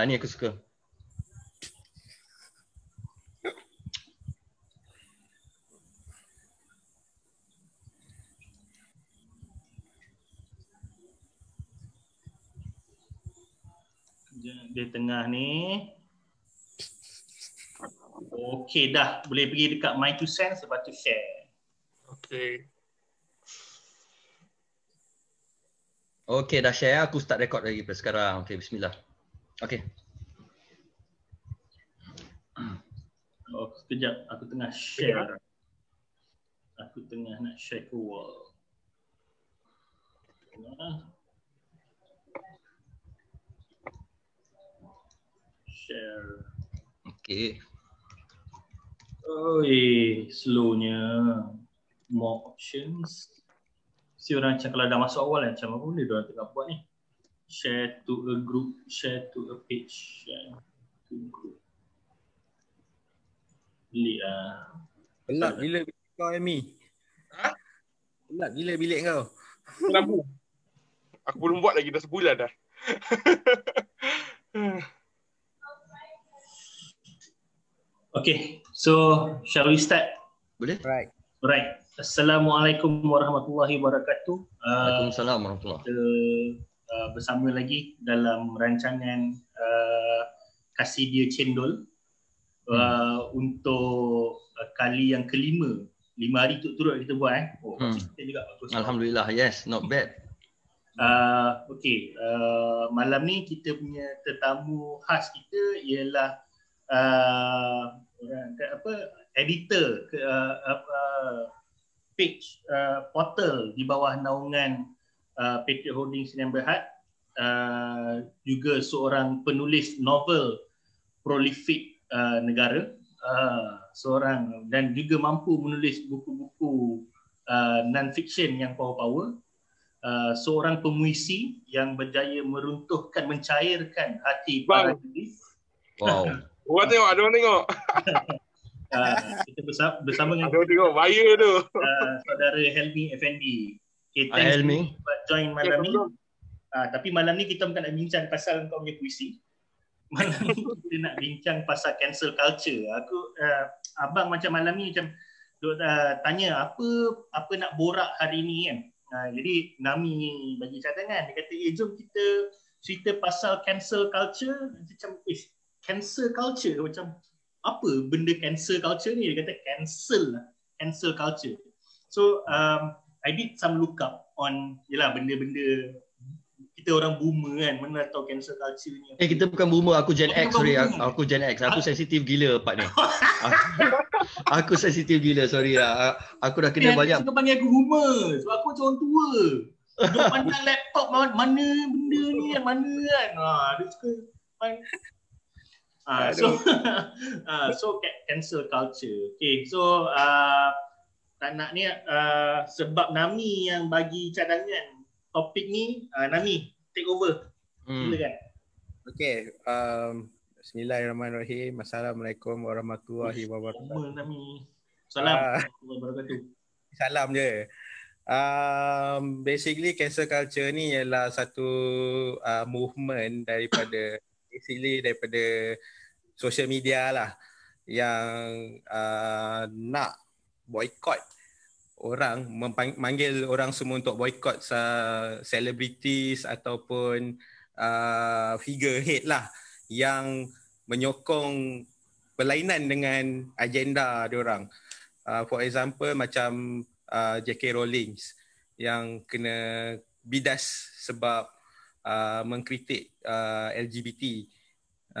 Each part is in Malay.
Ah, ni aku suka. Dia tengah ni. Okey dah. Boleh pergi dekat My Two Cents lepas tu share. Okay. Okay, dah share. Aku start record lagi pada sekarang. Okay, bismillah. Okay. Oh, sekejap. Aku tengah share. Aku tengah nak share ke wall. Share. Okay. Oi, slownya. More options. Si orang macam kalau dah masuk awal macam apa boleh dia tengah buat ni. Share to a group, share to a page, share to a group. Beli lah. Gelap gila bilik kau Amy. Ha? Gelap gila bilik kau. Lampu. Aku belum buat lagi dah sebulan dah. Okay, so shall we start? Boleh? Right. Right. Assalamualaikum warahmatullahi wabarakatuh. Uh, Waalaikumsalam warahmatullahi kita uh, bersama lagi dalam rancangan uh, Kasih Dia Cendol uh, untuk uh, kali yang kelima. Lima hari tu turut kita buat eh. Oh, Hmm. konsisten juga bagus. Alhamdulillah. Yes, not bad. Uh, okay, uh, malam ni kita punya tetamu khas kita ialah uh, apa editor ke uh, apa page uh, portal di bawah naungan uh, Patriot Holdings Sdn Berhad uh, juga seorang penulis novel prolific uh, negara uh, seorang dan juga mampu menulis buku-buku uh, non-fiction yang power-power uh, seorang pemuisi yang berjaya meruntuhkan mencairkan hati para Bang. tulis Wow. Orang tengok, ada orang tengok. uh, kita bersama, bersama dengan Ada orang tengok, bahaya tu. uh, saudara Helmi Effendi. Okay, Hi, thanks Helmi. for join malam ni. Uh, tapi malam ni kita bukan nak bincang pasal kau punya puisi. Malam ni kita nak bincang pasal cancel culture. Aku uh, abang macam malam ni macam duk, uh, tanya apa apa nak borak hari ni kan. Uh, jadi Nami bagi cadangan dia kata eh jom kita cerita pasal cancel culture macam eh cancel culture macam apa benda cancel culture ni dia kata cancel lah cancel culture. So um, I did some look up on yelah benda-benda kita orang boomer kan mana tahu cancel culture ni. Eh, kita bukan boomer. Aku Gen Aku X, sorry. boomer. Aku, aku Gen X. Aku sensitif gila part ni. aku, aku sensitif gila, sorry lah. Aku dah kena Dia banyak. suka panggil aku boomer sebab aku macam orang tua. Duk pandang laptop mana, mana benda ni yang mana kan. Ha, dia suka pan- Ah, so ah, so ca- cancel culture. Okay, so uh, tak nak ni uh, sebab Nami yang bagi cadangan topik ni, uh, Nami take over. Hmm. Silakan. Okay. Um, Bismillahirrahmanirrahim. Assalamualaikum warahmatullahi wabarakatuh. Nami. Salam. Ah. Wabarakatuh. Salam je. Um, basically cancel culture ni ialah satu uh, movement daripada basically daripada social media lah yang uh, nak boycott orang mempang- manggil orang semua untuk boycott uh, celebrities ataupun uh, figurehead lah yang menyokong berlainan dengan agenda diorang. Uh, for example macam uh, J.K. Rowling yang kena bidas sebab uh, mengkritik uh, LGBT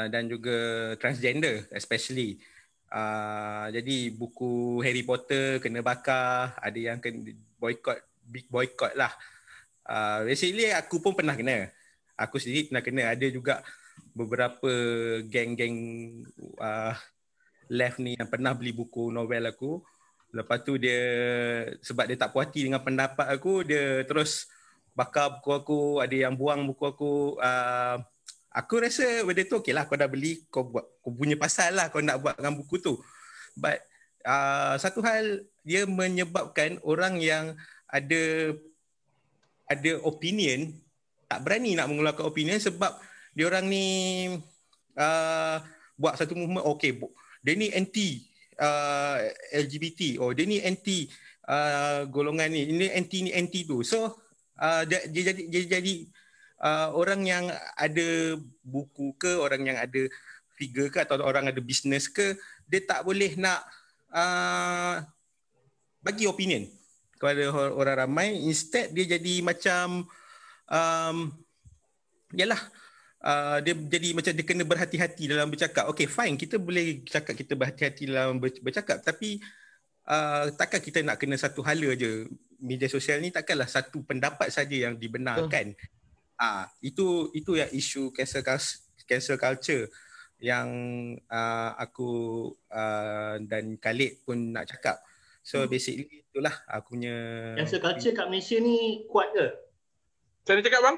uh, dan juga transgender especially. Uh, jadi buku Harry Potter kena bakar, ada yang kena boycott, big boycott lah. Uh, basically aku pun pernah kena. Aku sendiri pernah kena. Ada juga beberapa geng-geng uh, left ni yang pernah beli buku novel aku. Lepas tu dia sebab dia tak puas hati dengan pendapat aku, dia terus bakar buku aku, ada yang buang buku aku. Uh, aku rasa benda tu okey lah kau dah beli, kau buat kau punya pasal lah kau nak buat dengan buku tu. But uh, satu hal dia menyebabkan orang yang ada ada opinion tak berani nak mengeluarkan opinion sebab diorang ni uh, buat satu movement okey bu- dia ni anti uh, LGBT oh dia ni anti uh, golongan ni ini anti ni anti tu so uh, dia, dia jadi dia jadi uh, orang yang ada buku ke orang yang ada figure ke atau orang ada bisnes ke dia tak boleh nak uh, bagi opinion kepada or- orang ramai. Instead dia jadi macam um, yalah uh, dia jadi macam dia kena berhati-hati dalam bercakap. Okay fine kita boleh cakap kita berhati-hati dalam ber- bercakap tapi uh, takkan kita nak kena satu hala je? Media sosial ni takkanlah satu pendapat saja yang dibenarkan ah itu itu yang isu cancel cancel culture yang uh, aku uh, dan Khalid pun nak cakap so Hmm. basically itulah aku punya Cancel culture kat Malaysia ni kuat ke? Saya nak cakap bang.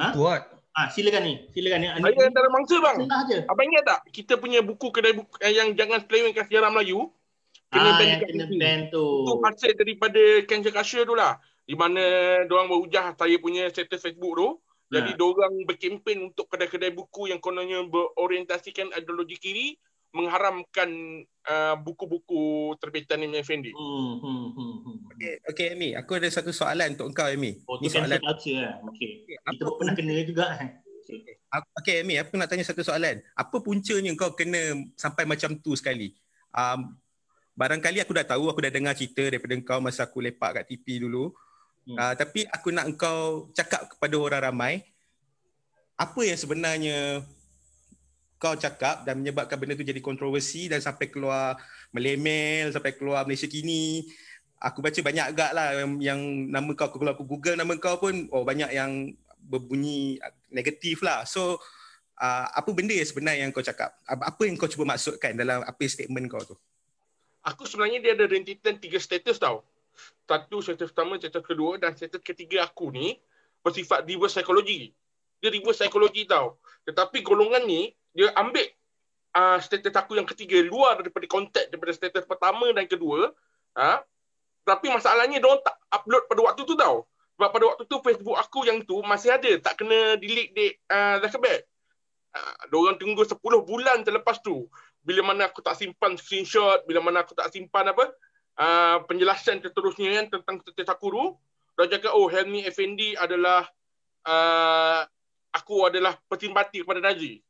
Ha? Kuat. Ah, silakan ni. Silakan ni. Saya antara mangsa bang. Abang ingat tak kita punya buku kedai buku eh, yang jangan selewengkan sejarah Melayu kena ah, ban yang kena ban tu. Itu hasil daripada cancel culture tu lah. Di mana diorang berhujah saya punya status Facebook tu. Jadi Ha. diorang berkempen untuk kedai-kedai buku yang kononnya berorientasikan ideologi kiri mengharamkan uh, buku-buku terbitan Imam Effendi. Hmm, hmm, hmm, hmm. Okay, okay Amy, aku ada satu soalan untuk engkau Amy. Oh, Ni soalan. culture lah. Okey. Apa Kita pun pernah kena juga. eh. Okay. Aku- Okay Amy, aku nak tanya satu soalan. Apa puncanya kau kena sampai macam tu sekali? Um, barangkali aku dah tahu, aku dah dengar cerita daripada kau masa aku lepak kat TV dulu. Hmm. Uh, tapi aku nak engkau cakap kepada orang ramai, apa yang sebenarnya kau cakap dan menyebabkan benda tu jadi kontroversi dan sampai keluar melemel, sampai keluar Malaysia kini. Aku baca banyak agak lah yang, yang nama kau, aku kalau aku google nama kau pun, oh banyak yang berbunyi negatif lah. So, uh, apa benda yang sebenarnya yang kau cakap? Apa apa yang kau cuba maksudkan dalam apa statement kau tu? Aku sebenarnya dia ada rentetan tiga status tau. Satu status pertama, status kedua dan status ketiga aku ni bersifat reverse psychology. Dia reverse psychology tau. Tetapi golongan ni dia ambil uh, status aku yang ketiga luar daripada konteks daripada status pertama dan kedua. Ha? Tapi masalahnya dia tak upload pada waktu tu tau. Sebab pada waktu tu Facebook aku yang tu masih ada. Tak kena delete uh, Zuckerberg. Uh, diorang tunggu 10 bulan terlepas tu bila mana aku tak simpan screenshot, bila mana aku tak simpan apa, uh, penjelasan seterusnya kan tentang status aku tu, dia cakap, oh Helmi Effendi adalah, uh, aku adalah persimpati kepada Nazi.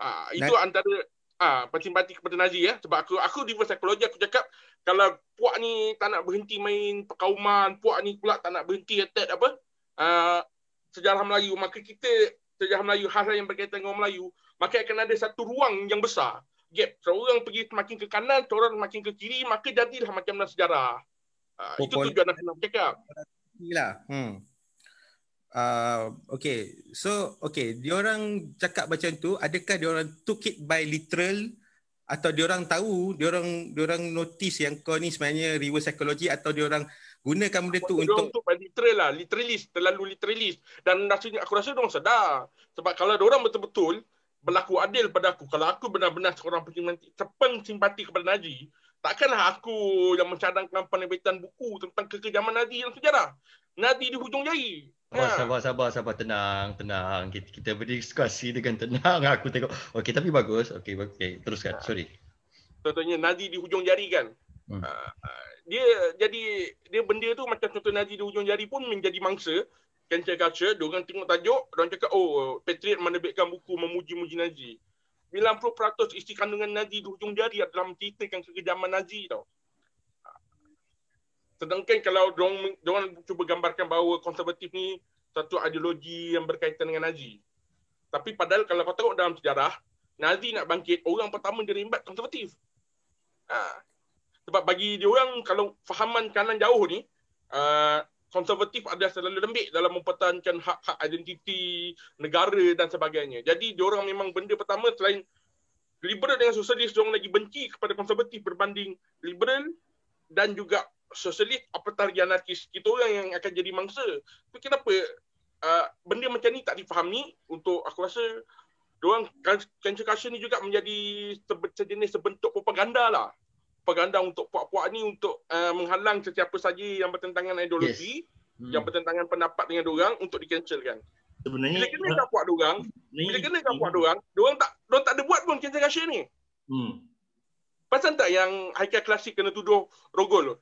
Uh, itu Na- antara uh, persimpati kepada Nazi ya. Sebab aku aku di psikologi aku cakap, kalau puak ni tak nak berhenti main perkauman, puak ni pula tak nak berhenti attack apa, uh, sejarah Melayu, maka kita sejarah Melayu, hal-hal yang berkaitan dengan Melayu, maka akan ada satu ruang yang besar. Gap. Seorang pergi semakin ke kanan, seorang semakin ke kiri, maka jadilah macam dalam sejarah. Uh, itu tujuan aku nak cakap. lah. Hmm. Uh, okay, so okay, diorang cakap macam tu, adakah diorang took it by literal atau diorang tahu, diorang diorang notice yang kau ni sebenarnya reverse psychology atau diorang gunakan benda tu Untuk untuk untuk literal lah, literalist, terlalu literalist. Dan rasanya aku rasa diorang sedar. Sebab kalau diorang betul-betul berlaku adil pada aku, kalau aku benar-benar seorang pensimpati, simpati kepada Nazi, takkanlah aku yang mencadangkan penerbitan buku tentang kekejaman Nazi dalam sejarah. Nazi di hujung jari. Sabar, Ha. sabar, sabar, sabar. Tenang, tenang. Kita, kita berdiskusi dengan tenang. Aku tengok. Okey, tapi bagus. Okey, okey. Teruskan. Sorry. Contohnya Nazi di hujung jari kan. Hmm. Uh, uh, dia jadi dia benda tu macam contoh Nazi di hujung jari pun menjadi mangsa cancel culture. Dia orang tengok tajuk, dia orang cakap oh Patriot menerbitkan buku memuji-muji Nazi. 90% isi kandungan Nazi di hujung jari adalah menceritakan kekejaman Nazi tau. Sedangkan kalau diorang, diorang cuba gambarkan bahawa konservatif ni satu ideologi yang berkaitan dengan Nazi. Tapi padahal kalau kau tengok dalam sejarah, Nazi nak bangkit, orang pertama dia rembat konservatif. Ha. Sebab bagi dia orang kalau fahaman kanan jauh ni, uh, konservatif adalah selalu lembik dalam mempertahankan hak-hak identiti negara dan sebagainya. Jadi dia orang memang benda pertama selain liberal dengan sosialis, dia orang lagi benci kepada konservatif berbanding liberal dan juga sosialis apatari anarkis. Kita orang yang akan jadi mangsa. Tapi kenapa uh, benda macam ni tak difahami untuk aku rasa diorang cancel culture ni juga menjadi sejenis sebentuk propaganda lah. Propaganda untuk puak-puak ni untuk uh, menghalang sesiapa saja yang bertentangan ideologi. Hmm. yang bertentangan pendapat dengan diorang untuk di-cancelkan. Sebenarnya Bila kena kat puak diorang, bila kena kat puak diorang, diorang tak diorang tak ada buat pun cancel culture ni. Hmm. Pasal tak yang Haikal Klasik kena tuduh rogol tu?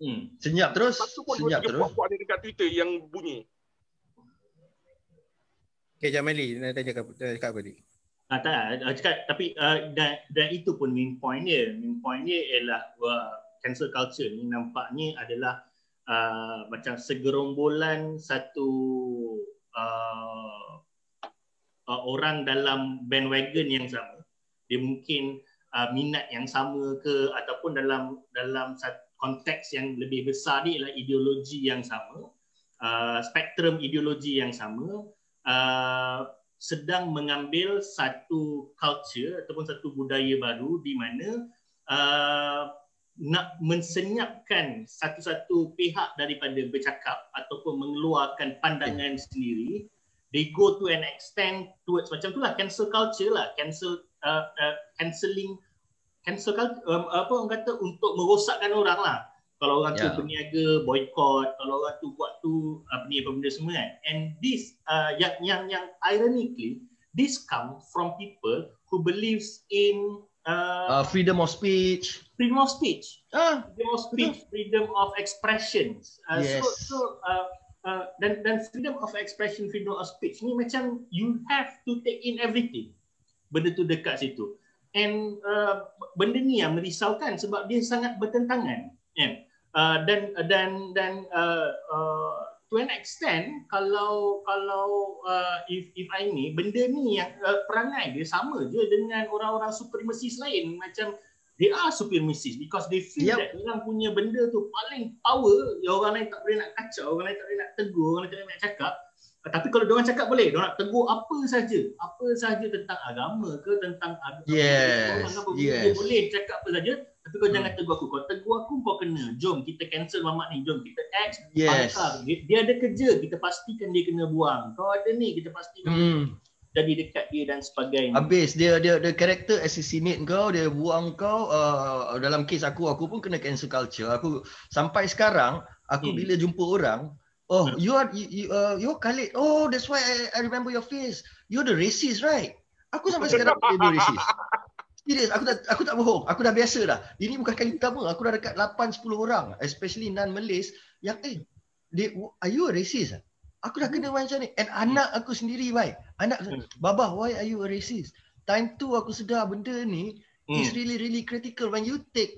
Hmm. Senyap terus. Tu pun Senyap terus. puak-puak ni dekat Twitter yang bunyi. Okay, Jamali, nak tanya cakap, cakap apa tadi? Ah, tak, ah, cakap, tapi uh, dan, dan itu pun main point dia. Main point dia ialah uh, cancel culture ni nampaknya adalah uh, macam segerombolan satu uh, uh, orang dalam bandwagon yang sama. Dia mungkin uh, minat yang sama ke ataupun dalam dalam satu konteks yang lebih besar ni ialah ideologi yang sama. Uh, spektrum ideologi yang sama. Uh, sedang mengambil satu culture ataupun satu budaya baru di mana uh, nak mensenyapkan satu-satu pihak daripada bercakap ataupun mengeluarkan pandangan sendiri they go to an extent towards macam tu lah cancel culture lah cancel uh, uh, cancelling cancel culture um, apa orang kata untuk merosakkan orang lah kalau orang Ya. tu berniaga boycott kalau orang tu buat tu apa ni apa benda semua kan. And this uh, yang yang yang ironically this come from people who believes in uh, Uh, freedom of speech. freedom of speech. Ah, freedom of speech freedom of expression uh, Yes. so so uh, uh, dan dan freedom of expression freedom of speech ni macam you have to take in everything. Benda tu dekat situ. And uh, benda ni yang merisaukan sebab dia sangat bertentangan kan uh, dan dan dan uh, uh, to an extent kalau kalau uh, if if I ni benda ni yang uh, perangai dia sama je dengan orang-orang supremasis lain macam they are supremacists because they feel Yep. that orang punya benda tu paling power yang orang lain tak boleh nak kacau, orang lain tak boleh nak tegur, orang lain tak boleh nak cakap. Uh, Tapi kalau diorang cakap boleh, diorang nak tegur apa saja, apa saja tentang agama ke tentang agama, Yes, orang apa, yes. dia boleh cakap apa saja. Tapi kau Hmm. jangan tegur aku. Kau tegur aku kau kena. Jom kita cancel mamak ni. Jom kita X yes. Dia, dia ada kerja, kita pastikan dia kena buang. Kau ada ni, kita pastikan Hmm. jadi dekat dia dan sebagainya. Habis dia dia dia karakter assassinate kau, dia buang kau uh, dalam kes aku aku pun kena cancel culture. Aku sampai sekarang aku Hmm. bila jumpa orang, oh Hmm. you are you, you, uh, you're Khalid. Oh that's why I, I remember your face. You're the racist, right? Aku sampai sekarang aku label racist. Serius, aku tak aku tak bohong. Aku dah biasa dah. Ini bukan kali pertama. Aku dah dekat 8 10 orang, especially non-Malays yang eh dia are you a racist? ah?" Aku dah kena macam ni. And anak aku sendiri, bhai. Anak Hmm. Baba, why are you a racist? Time tu aku sedar benda ni Hmm. is really really critical when you take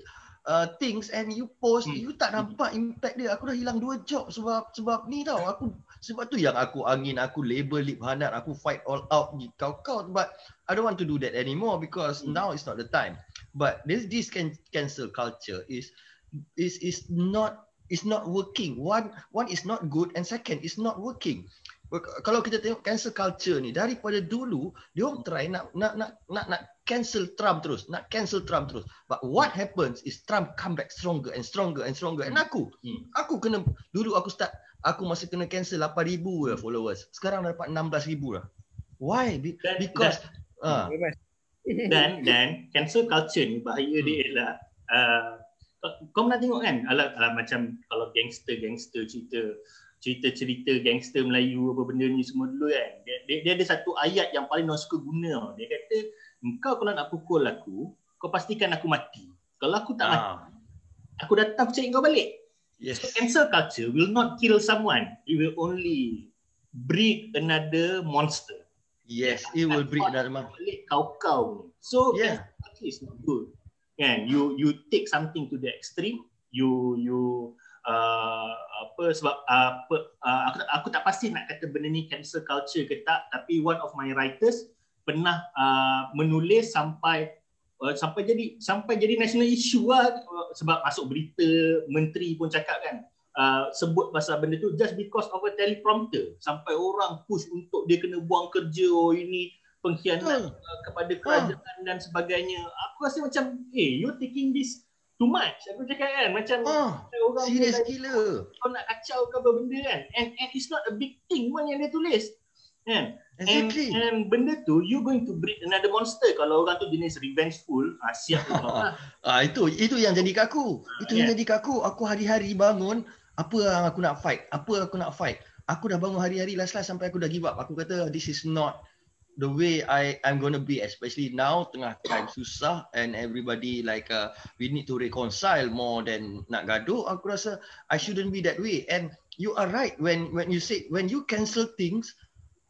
uh, things and you post Hmm. you tak nampak impact dia. Aku dah hilang dua job sebab sebab ni tau. Aku sebab tu yang aku angin, aku label Lip Hanat, aku fight all out di kau-kau but I don't want to do that anymore because Hmm. now is not the time. But this this can cancel culture is is is not is not working. One one is not good and second is not working. Kalau kita tengok cancel culture ni daripada dulu dia orang try nak nak nak nak nak cancel Trump terus, nak cancel Trump terus. But what happens is Trump come back stronger and stronger and stronger. And aku, Hmm. aku kena dulu aku start aku masih kena cancel 8000 je followers. Sekarang dah dapat 16000 dah. Why? Be- Dan- Because ah Bebas. dan dan cancel culture ni bahaya Hmm. dia ialah uh, kau- kau pernah tengok kan ala, ala macam kalau gangster-gangster cerita cerita-cerita gangster Melayu apa benda ni semua dulu kan dia, dia, dia ada satu ayat yang paling orang suka guna dia kata engkau kalau nak pukul aku kau pastikan aku mati kalau aku tak mati ah. aku datang aku cari kau balik Yes. So cancel culture will not kill someone. It will only breed another monster. Yes, it will bring another month. Balik kau-kau. So Yeah. cancel culture is not good. Kan? You you take something to the extreme. You you uh, apa sebab uh, apa uh, aku aku tak pasti nak kata benda ni cancel culture ke tak tapi one of my writers pernah uh, menulis sampai uh, sampai jadi sampai jadi national issue lah uh, sebab masuk berita menteri pun cakap kan uh, sebut pasal benda tu just because of a teleprompter. Sampai orang push untuk dia kena buang kerja oh ini pengkhianat uh, kepada kerajaan dan sebagainya. Aku rasa macam eh you're taking this too much? Aku cakap kan macam Ah, orang serius punya gila. kau nak kacau ke apa benda kan? And and it's not a big thing pun yang dia tulis kan and, Exactly. and benda tu you going to breed another monster kalau orang tu jenis revengeful ah siap Ah itu itu yang jadi kat aku. Itu yang Yeah. jadi kat aku. Hari-hari bangun Apa yang aku nak fight? Apa aku nak fight? Aku dah bangun hari-hari last-last sampai aku dah give up. Aku kata this is not the way I I'm gonna be especially now tengah time susah and everybody like uh, we need to reconcile more than nak gaduh aku rasa I shouldn't be that way and you are right when when you say when you cancel things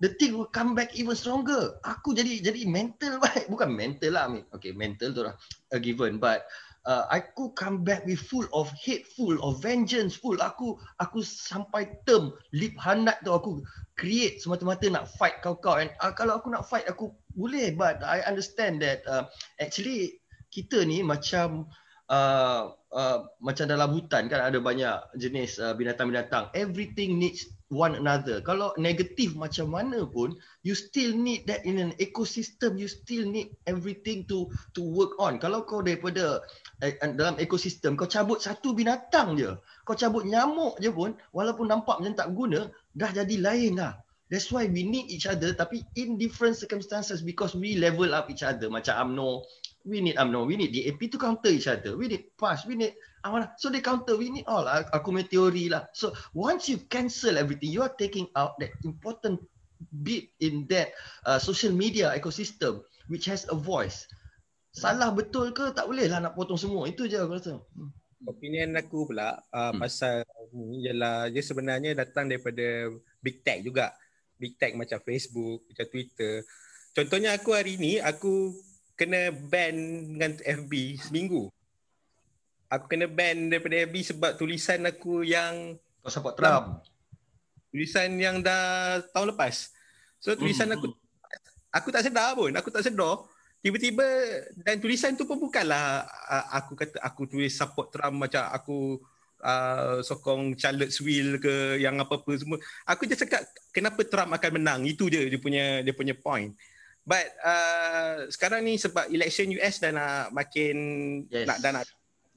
the thing will come back even stronger. Aku jadi jadi mental baik. Bukan mental lah mean okay mental tu lah. A given but uh, aku come back with full of hate, full of vengeance, full. Aku aku sampai term lip hanat tu aku create semata-mata nak fight kau-kau. And uh, kalau aku nak fight aku boleh. But I understand that uh, actually kita ni macam uh, uh, macam dalam hutan kan ada banyak jenis uh, binatang-binatang. Everything needs one another. Kalau negatif macam mana pun, you still need that in an ecosystem. You still need everything to to work on. Kalau kau daripada eh, dalam ekosistem, kau cabut satu binatang je. Kau cabut nyamuk je pun, walaupun nampak macam tak guna, dah jadi lain lah. That's why we need each other tapi in different circumstances because we level up each other. Macam UMNO, we need UMNO, we need DAP to counter each other. We need PAS, we need Amanah. So they counter, we need all. Aku punya teori lah. So once you cancel everything, you are taking out that important bit in that uh, social media ecosystem which has a voice. Salah betul ke tak boleh lah nak potong semua. Itu je aku rasa. Hmm. Opinion aku pula uh, hmm. pasal ni ialah dia sebenarnya datang daripada big tech juga. Big tech macam Facebook, macam Twitter. Contohnya aku hari ni aku kena ban dengan FB seminggu aku kena ban daripada FB sebab tulisan aku yang kau support Trump. Tulisan yang dah tahun lepas. So tulisan hmm. aku aku tak sedar pun, aku tak sedar. Tiba-tiba dan tulisan tu pun bukanlah uh, aku kata aku tulis support Trump macam aku uh, sokong Charlotte Will ke yang apa-apa semua. Aku just cakap kenapa Trump akan menang. Itu je dia punya dia punya point. But uh, sekarang ni sebab election US dah nak makin yes. nak dah nak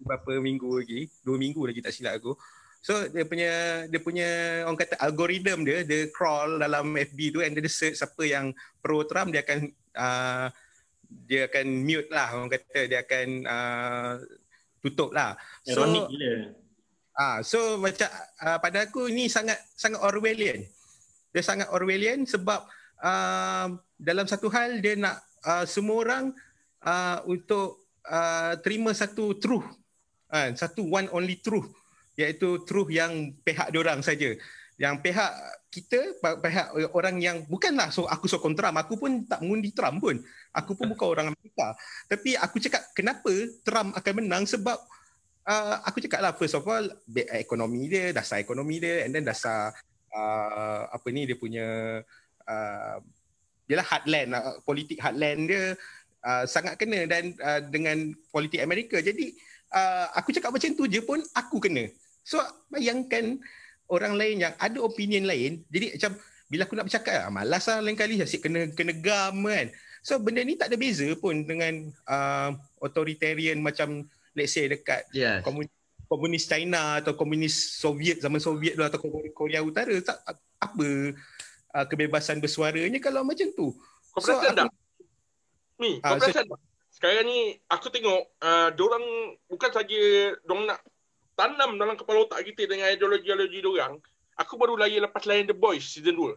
beberapa minggu lagi, dua minggu lagi tak silap aku. So dia punya dia punya orang kata algoritma dia dia crawl dalam FB tu and dia search siapa yang pro Trump dia akan uh, dia akan mute lah orang kata dia akan uh, tutup lah. So gila. Ah, so macam uh, pada aku ini sangat sangat Orwellian. Dia sangat Orwellian sebab uh, dalam satu hal dia nak uh, semua orang uh, untuk uh, terima satu truth ha, satu one only truth iaitu truth yang pihak orang saja. Yang pihak kita pihak orang yang bukanlah so aku sokong Trump aku pun tak mengundi Trump pun. Aku pun bukan orang Amerika. Tapi aku cakap kenapa Trump akan menang? Sebab uh, aku cakap lah first of all ekonomi dia dasar ekonomi dia and then dasar uh, apa ni dia punya uh, dia lah heartland uh, politik heartland dia uh, sangat kena dan uh, dengan politik Amerika jadi uh, aku cakap macam tu je pun aku kena. So bayangkan orang lain yang ada opinion lain. Jadi macam bila aku nak bercakap ah, malas lah lain kali asyik kena kena gam kan. So benda ni tak ada beza pun dengan uh, authoritarian macam let's say dekat yes. komunis, komunis China atau komunis Soviet zaman Soviet dulu atau Korea Utara tak apa uh, kebebasan bersuaranya kalau macam tu. Kau so, perasan tak? Ni, kau uh, perasan so, tak? sekarang ni aku tengok uh, orang bukan saja dong nak tanam dalam kepala otak kita dengan ideologi-ideologi orang. Aku baru layan lepas layan The Boys season 2.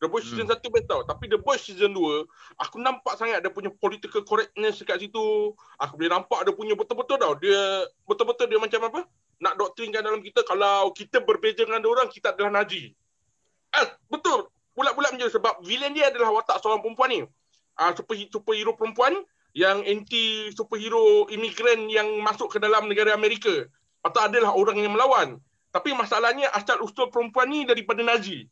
The Boys hmm. season 1 best tau. Tapi The Boys season 2, aku nampak sangat dia punya political correctness dekat situ. Aku boleh nampak dia punya betul-betul tau. Dia betul-betul dia macam apa? Nak doktrinkan dalam kita kalau kita berbeza dengan orang, kita adalah Nazi. Eh, betul. Bulat-bulat macam sebab villain dia adalah watak seorang perempuan ni. Uh, super, superhero perempuan yang anti superhero imigran yang masuk ke dalam negara Amerika atau adalah orang yang melawan. Tapi masalahnya asal usul perempuan ni daripada Nazi.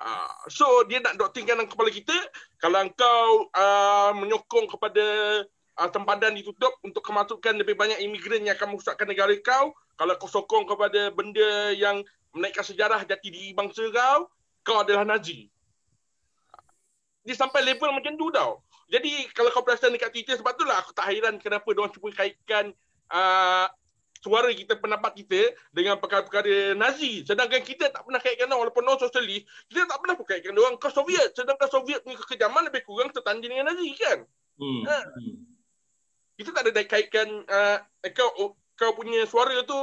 Uh, so dia nak doktrinkan dalam kepala kita kalau engkau uh, menyokong kepada uh, tempadan ditutup untuk kemasukan lebih banyak imigran yang akan merosakkan negara kau kalau kau sokong kepada benda yang menaikkan sejarah jati diri bangsa kau kau adalah Nazi. Dia sampai level macam tu tau. Jadi kalau kau perasan dekat Twitter sebab itulah aku tak hairan kenapa dia orang cuba kaitkan uh, suara kita, pendapat kita dengan perkara-perkara Nazi. Sedangkan kita tak pernah kaitkan orang walaupun non sosialis, kita tak pernah kaitkan orang ke Soviet. Sedangkan Soviet punya kekejaman lebih kurang tertanding dengan Nazi kan? Hmm. Ha. Kita tak ada kaitkan uh, kau kau punya suara tu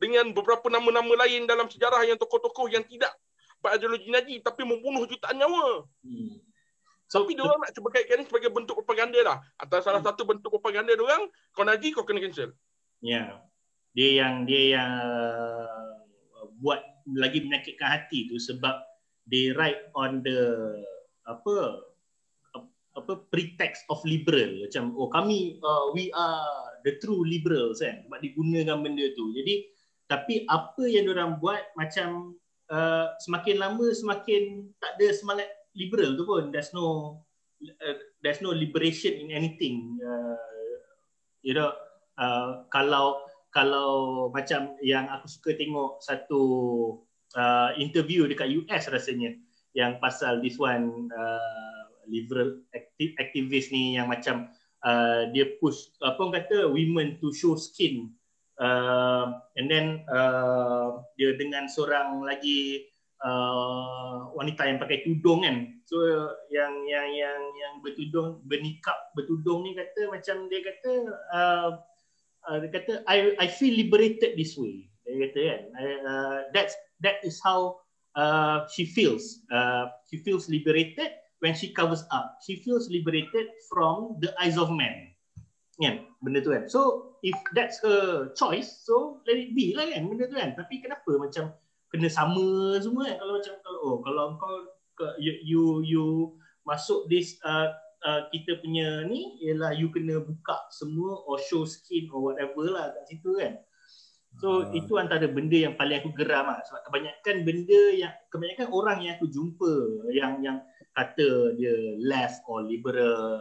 dengan beberapa nama-nama lain dalam sejarah yang tokoh-tokoh yang tidak berideologi Nazi tapi membunuh jutaan nyawa. Hmm. So, tapi dia orang nak cuba kaitkan ni sebagai bentuk propaganda lah. Atau salah hmm. satu bentuk propaganda dia orang, kau Nazi kau kena cancel. Ya. Yeah. Dia yang dia yang uh, buat lagi menyakitkan hati tu sebab they write on the apa apa pretext of liberal macam oh kami uh, we are the true liberals kan sebab digunakan benda tu jadi tapi apa yang orang buat macam uh, semakin lama semakin tak ada semangat liberal tu pun. There's no uh, there's no liberation in anything. Uh, you know uh, kalau kalau macam yang aku suka tengok satu uh, interview dekat US rasanya yang pasal this one uh, liberal activist ni yang macam uh, dia push apa orang kata women to show skin uh, and then uh, dia dengan seorang lagi uh, wanita yang pakai tudung kan. So yang yang yang yang bertudung bernikap bertudung ni kata macam dia kata uh, uh, dia kata I I feel liberated this way. Dia kata kan uh, that's that is how uh, she feels. Uh, she feels liberated when she covers up, she feels liberated from the eyes of men. Kan? Benda tu kan. So, if that's her choice, so let it be lah kan benda tu kan. Tapi kenapa macam kena sama semua kan? Kalau macam, kalau, oh, kalau kau you, you, you masuk this uh, uh, kita punya ni, ialah you kena buka semua or show skin or whatever lah kat situ kan. So uh. itu antara benda yang paling aku geram lah. Sebab kebanyakan benda yang, kebanyakan orang yang aku jumpa yang yang kata dia left or liberal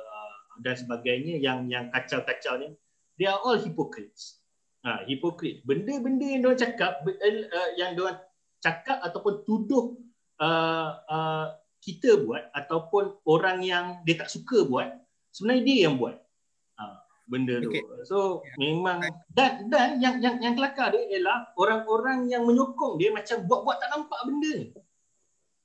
dan sebagainya yang yang kacau-kacau ni they are all hypocrites. Ha hypocrite. Benda-benda yang dia cakap uh, yang dia cakap ataupun tuduh uh, uh, kita buat ataupun orang yang dia tak suka buat sebenarnya dia yang buat. Ha benda tu. Okay. so memang dan dan yang yang yang kelakar dia ialah orang-orang yang menyokong dia macam buat-buat tak nampak benda. ni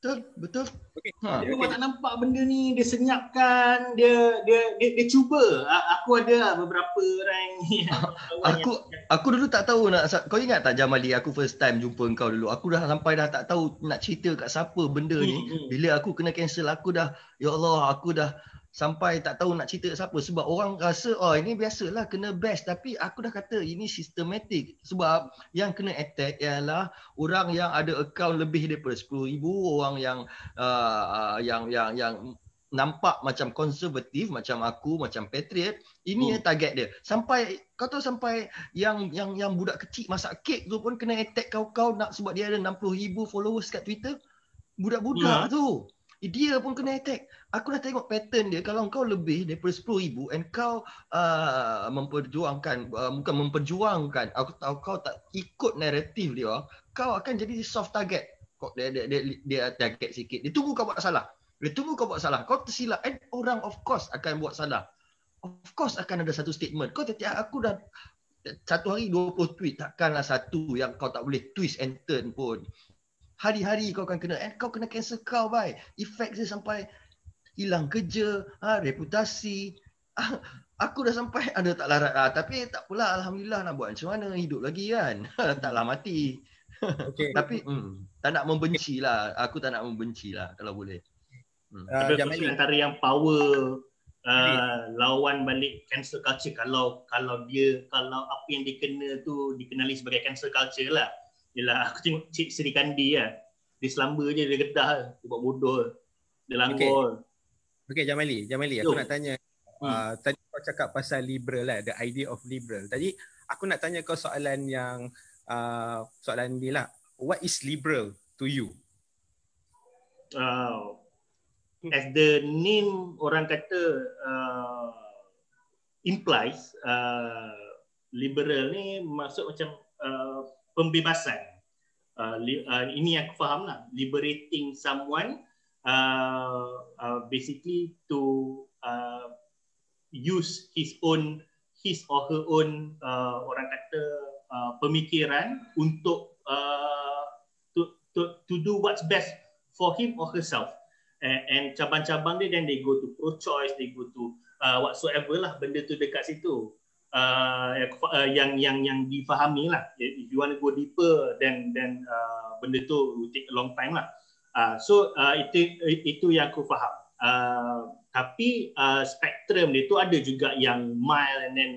Betul, betul. Okay. Ha. Dia okay. tak nampak benda ni, dia senyapkan, dia dia dia, dia cuba. Aku ada lah beberapa orang aku yang... aku dulu tak tahu nak kau ingat tak Jamali aku first time jumpa kau dulu. Aku dah sampai dah tak tahu nak cerita kat siapa benda ni. Hmm, hmm. Bila aku kena cancel aku dah ya Allah aku dah sampai tak tahu nak cerita siapa. Sebab orang rasa oh ini biasalah kena best. Tapi aku dah kata ini sistematik. Sebab yang kena attack ialah orang yang ada akaun lebih daripada 10000 orang yang uh, yang yang yang nampak macam konservatif macam aku macam patriot. Ini hmm. yang target dia. Sampai kau tahu sampai yang yang yang budak kecil masak kek tu pun kena attack kau-kau nak sebab dia ada 60000 followers kat Twitter? Budak-budak hmm. tu dia pun kena attack. Aku dah tengok pattern dia. Kalau kau lebih daripada 10,000 and kau uh, memperjuangkan, uh, bukan memperjuangkan, aku tahu kau tak ikut naratif dia, kau akan jadi soft target. Kau dia, dia, dia, dia target sikit. Dia tunggu kau buat salah. Dia tunggu kau buat salah. Kau tersilap. And orang of course akan buat salah. Of course akan ada satu statement. Kau tiap aku dah satu hari 20 tweet. Takkanlah satu yang kau tak boleh twist and turn pun hari-hari kau akan kena eh, kau kena cancel kau bai efek dia sampai hilang kerja ha, reputasi. Ah, aku dah sampai ada tak larat? Ah, tapi tak pula alhamdulillah nak buat macam mana? Hidup lagi kan? Taklah mati. Okay. tapi hmm, tak nak membenci lah aku tak nak membenci lah kalau boleh. Hmm. uh, antara yang power Uh, lawan balik cancel culture. Kalau kalau dia kalau apa yang dikena tu dikenali sebagai cancel culture lah Yelah aku tengok Cik Seri Kandi lah. Dia selamba je, dia gedah Dia buat bodoh. Dia langgar Okay, okay Jamali, Jamali aku nak tanya hmm. uh, Tadi kau cakap pasal liberal lah, the idea of liberal. Tadi aku nak tanya kau soalan yang uh, Soalan ni lah. What is liberal to you? Uh, as the name orang kata uh, implies uh, liberal ni maksud macam uh, pembebasan. Uh, li, uh, ini yang aku faham lah. Liberating someone uh, uh, basically to uh, use his own his or her own uh, orang kata uh, pemikiran untuk uh, to, to to do what's best for him or herself and, and cabang-cabang dia then they go to pro choice they go to uh, whatsoever lah benda tu dekat situ uh, uh, yang yang yang difahami lah. If you want to go deeper, then then uh, benda tu will take a long time lah. Uh, so uh, itu itu yang aku faham. Uh, tapi uh, spektrum dia tu ada juga yang mild and then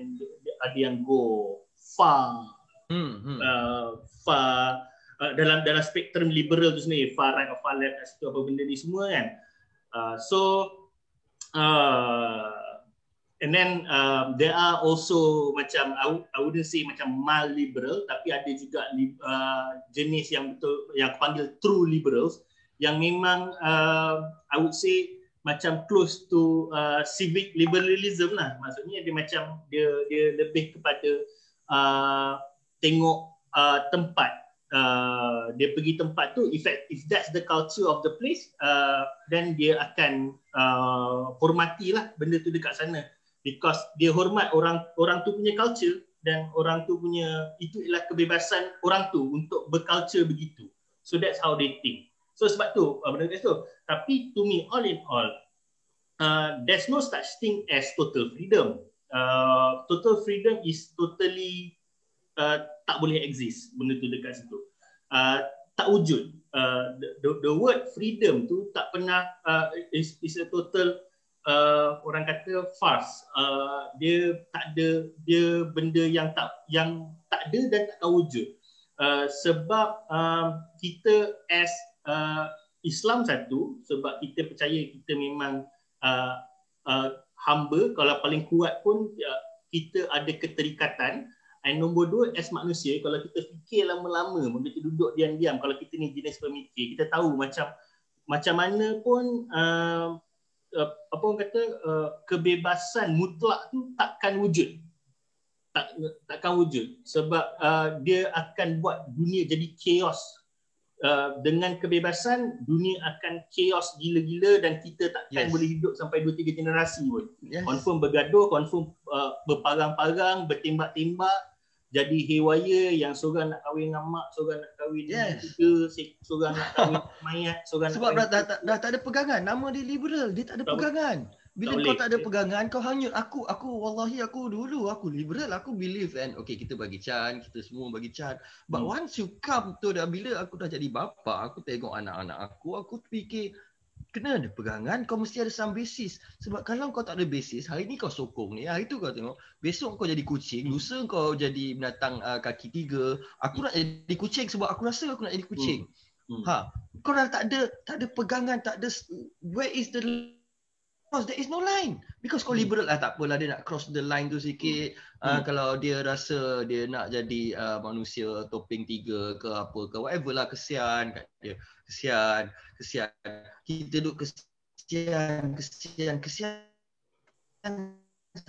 ada yang go far, hmm, hmm. Uh, far uh, dalam dalam spektrum liberal tu sendiri, far right or far left, apa benda ni semua kan. Uh, so uh, And then um, there are also macam I wouldn't say macam mild liberal tapi ada juga uh, jenis yang betul yang panggil true liberals yang memang uh, I would say macam close to uh, civic liberalism lah. Maksudnya dia macam dia dia lebih kepada uh, tengok uh, tempat. Uh, dia pergi tempat tu if if that's the culture of the place uh, then dia akan uh, hormatilah benda tu dekat sana because dia hormat orang orang tu punya culture dan orang tu punya itu ialah kebebasan orang tu untuk berculture begitu. So that's how they think. So sebab tu uh, benda tu. Tapi to me all in all uh, there's no such thing as total freedom. Uh, total freedom is totally uh, tak boleh exist benda tu dekat situ. Uh, tak wujud. Uh, the, the word freedom tu tak pernah uh, is, is a total uh, orang kata fast uh, dia tak ada dia benda yang tak yang tak ada dan tak akan wujud uh, sebab uh, kita as uh, Islam satu sebab kita percaya kita memang uh, uh, hamba kalau paling kuat pun uh, kita ada keterikatan. Dan nombor dua as manusia kalau kita fikir lama-lama kita duduk diam-diam kalau kita ni jenis pemikir kita tahu macam macam mana pun uh, uh, apa orang kata uh, kebebasan mutlak tu takkan wujud. Tak takkan wujud. Sebab uh, dia akan buat dunia jadi chaos. Uh, dengan kebebasan dunia akan chaos gila-gila dan kita takkan yes. boleh hidup sampai 2 3 generasi pun. Yes. confirm bergaduh confirm uh, berparang-parang bertembak-tembak jadi hewaya yang seorang nak kahwin dengan mak, seorang nak kahwin yes. tiga, seorang nak kahwin mayat, seorang Sebab dah, dah, dah, dah, tak ada pegangan. Nama dia liberal, dia tak ada tak pegangan. Bila tak kau tak ada pegangan, kau hanya aku, aku wallahi aku dulu, aku liberal, aku believe and okay kita bagi can, kita semua bagi can. But hmm. once you come to dah bila aku dah jadi bapa, aku tengok anak-anak aku, aku fikir kena ada pegangan kau mesti ada some basis sebab kalau kau tak ada basis hari ni kau sokong ni hari tu kau tengok besok kau jadi kucing lusa kau jadi binatang uh, kaki tiga aku nak jadi kucing sebab aku rasa aku nak jadi kucing hmm. Hmm. ha kau dah tak ada tak ada pegangan tak ada where is the Because there is no line. Because kau hmm. liberal lah, tak apalah dia nak cross the line tu sikit. Hmm. Uh, kalau dia rasa dia nak jadi uh, manusia topeng tiga ke apa ke, whatever lah, kesian kat dia. Kesian, kesian. Kita duduk kesian, kesian, kesian.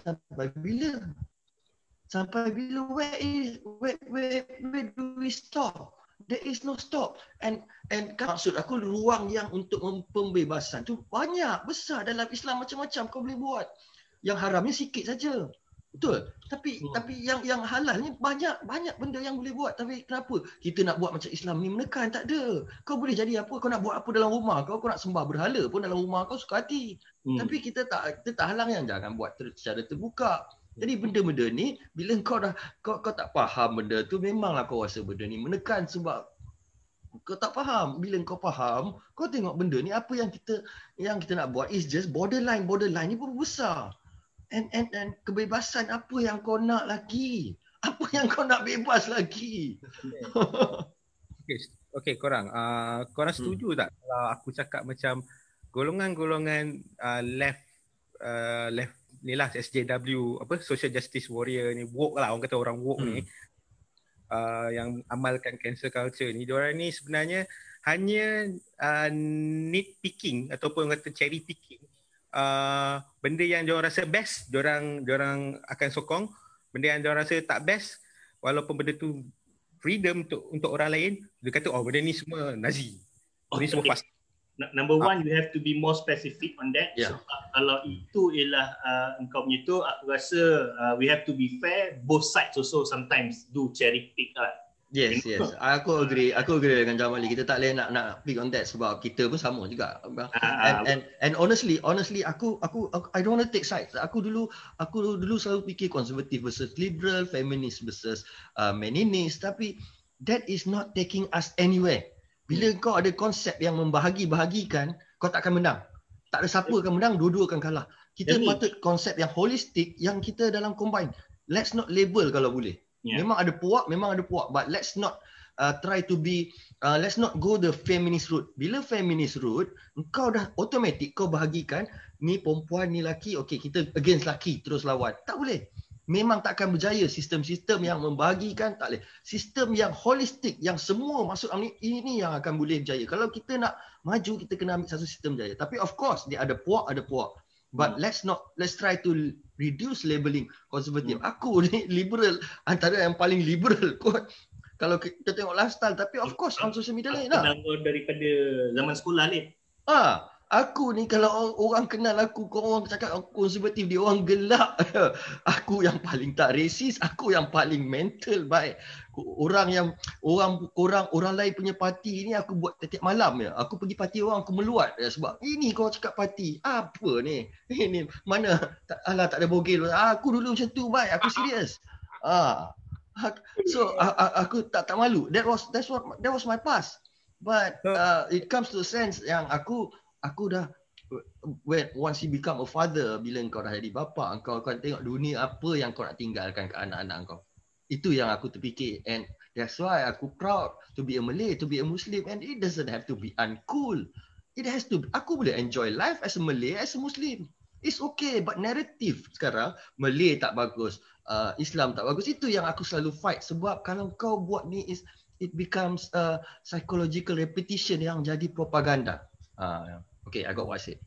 Sampai bila? Sampai bila? Where is, where, where, where do we stop? There is no stop. And and kan maksud aku ruang yang untuk pembebasan tu banyak besar dalam Islam macam-macam kau boleh buat. Yang haramnya sikit saja. Betul? Tapi hmm. tapi yang yang halal ni banyak banyak benda yang boleh buat. Tapi kenapa? Kita nak buat macam Islam ni menekan tak ada. Kau boleh jadi apa? Kau nak buat apa dalam rumah kau? Kau nak sembah berhala pun dalam rumah kau suka hati. Hmm. tapi kita tak kita tak halang yang jangan buat ter, secara terbuka jadi benda-benda ni bila kau dah kau kau tak faham benda tu memanglah kau rasa benda ni menekan sebab kau tak faham. Bila kau faham, kau tengok benda ni apa yang kita yang kita nak buat is just borderline borderline ni pun besar. And and and kebebasan apa yang kau nak lagi? Apa yang kau nak bebas lagi? Okay, okay korang. Uh, korang setuju hmm. tak kalau aku cakap macam golongan-golongan uh, left uh, left ni lah SJW apa social justice warrior ni woke lah orang kata orang woke hmm. ni uh, yang amalkan cancel culture ni. Diorang ni sebenarnya hanya uh, nitpicking ataupun kata cherry picking. Uh, benda yang diorang rasa best diorang diorang akan sokong. Benda yang diorang rasa tak best walaupun benda tu freedom untuk untuk orang lain dia kata oh benda ni semua nazi. Oh, ini semua fast number one, you have to be more specific on that. Yeah. So, kalau itu ialah uh, engkau punya tu, aku rasa uh, we have to be fair. Both sides also sometimes do cherry pick lah. Yes, yes. Aku agree. Aku agree dengan Jamali. Kita tak boleh nak nak pick on that sebab kita pun sama juga. Ah, And and and honestly, honestly aku aku, aku I don't want to take sides. Aku dulu aku dulu selalu fikir konservatif versus liberal, feminist versus uh, meninist tapi that is not taking us anywhere. Bila kau ada konsep yang membahagi-bahagikan, kau tak akan menang. Tak ada siapa akan menang, dua-dua akan kalah. Kita Jadi- patut konsep yang holistik yang kita dalam combine. Let's not label kalau boleh. Yeah. Memang ada puak, memang ada puak. But let's not uh, try to be, uh, let's not go the feminist route. Bila feminist route, kau dah automatic kau bahagikan ni perempuan, ni laki, okay kita against laki terus lawan. Tak boleh. Memang tak akan berjaya sistem-sistem yang membahagikan, tak boleh. Sistem yang holistik, yang semua masuk dalam ni, ini yang akan boleh berjaya. Kalau kita nak maju, kita kena ambil satu sistem berjaya. Tapi of course, dia ada puak, ada puak. But Hmm. let's not, let's try to reduce labeling konservatif. Aku ni liberal, antara yang paling liberal kot. Kalau kita tengok lifestyle, tapi of course on social media lain lah. Daripada zaman sekolah ni. Ah, aku ni kalau orang, orang kenal aku, kau orang cakap aku konservatif, dia orang gelak. aku yang paling tak resis, aku yang paling mental baik. Orang yang orang orang orang lain punya parti ni aku buat setiap malam ya. Aku pergi parti orang aku meluat ya, sebab ini kau cakap parti. Apa ni? Ini mana tak alah tak ada bogel. Aku dulu macam tu baik, aku serius. Ah. So aku tak tak malu. That was that's what that was my past. But uh, it comes to a sense yang aku aku dah when once you become a father bila kau dah jadi bapa kau akan tengok dunia apa yang kau nak tinggalkan ke anak-anak kau. Itu yang aku terfikir and that's why aku proud to be a Malay, to be a Muslim and it doesn't have to be uncool. It has to aku boleh enjoy life as a Malay, as a Muslim. It's okay but narrative sekarang Malay tak bagus, uh, Islam tak bagus. Itu yang aku selalu fight sebab kalau kau buat ni is it becomes a psychological repetition yang jadi propaganda. Ah, okay, I got what I said.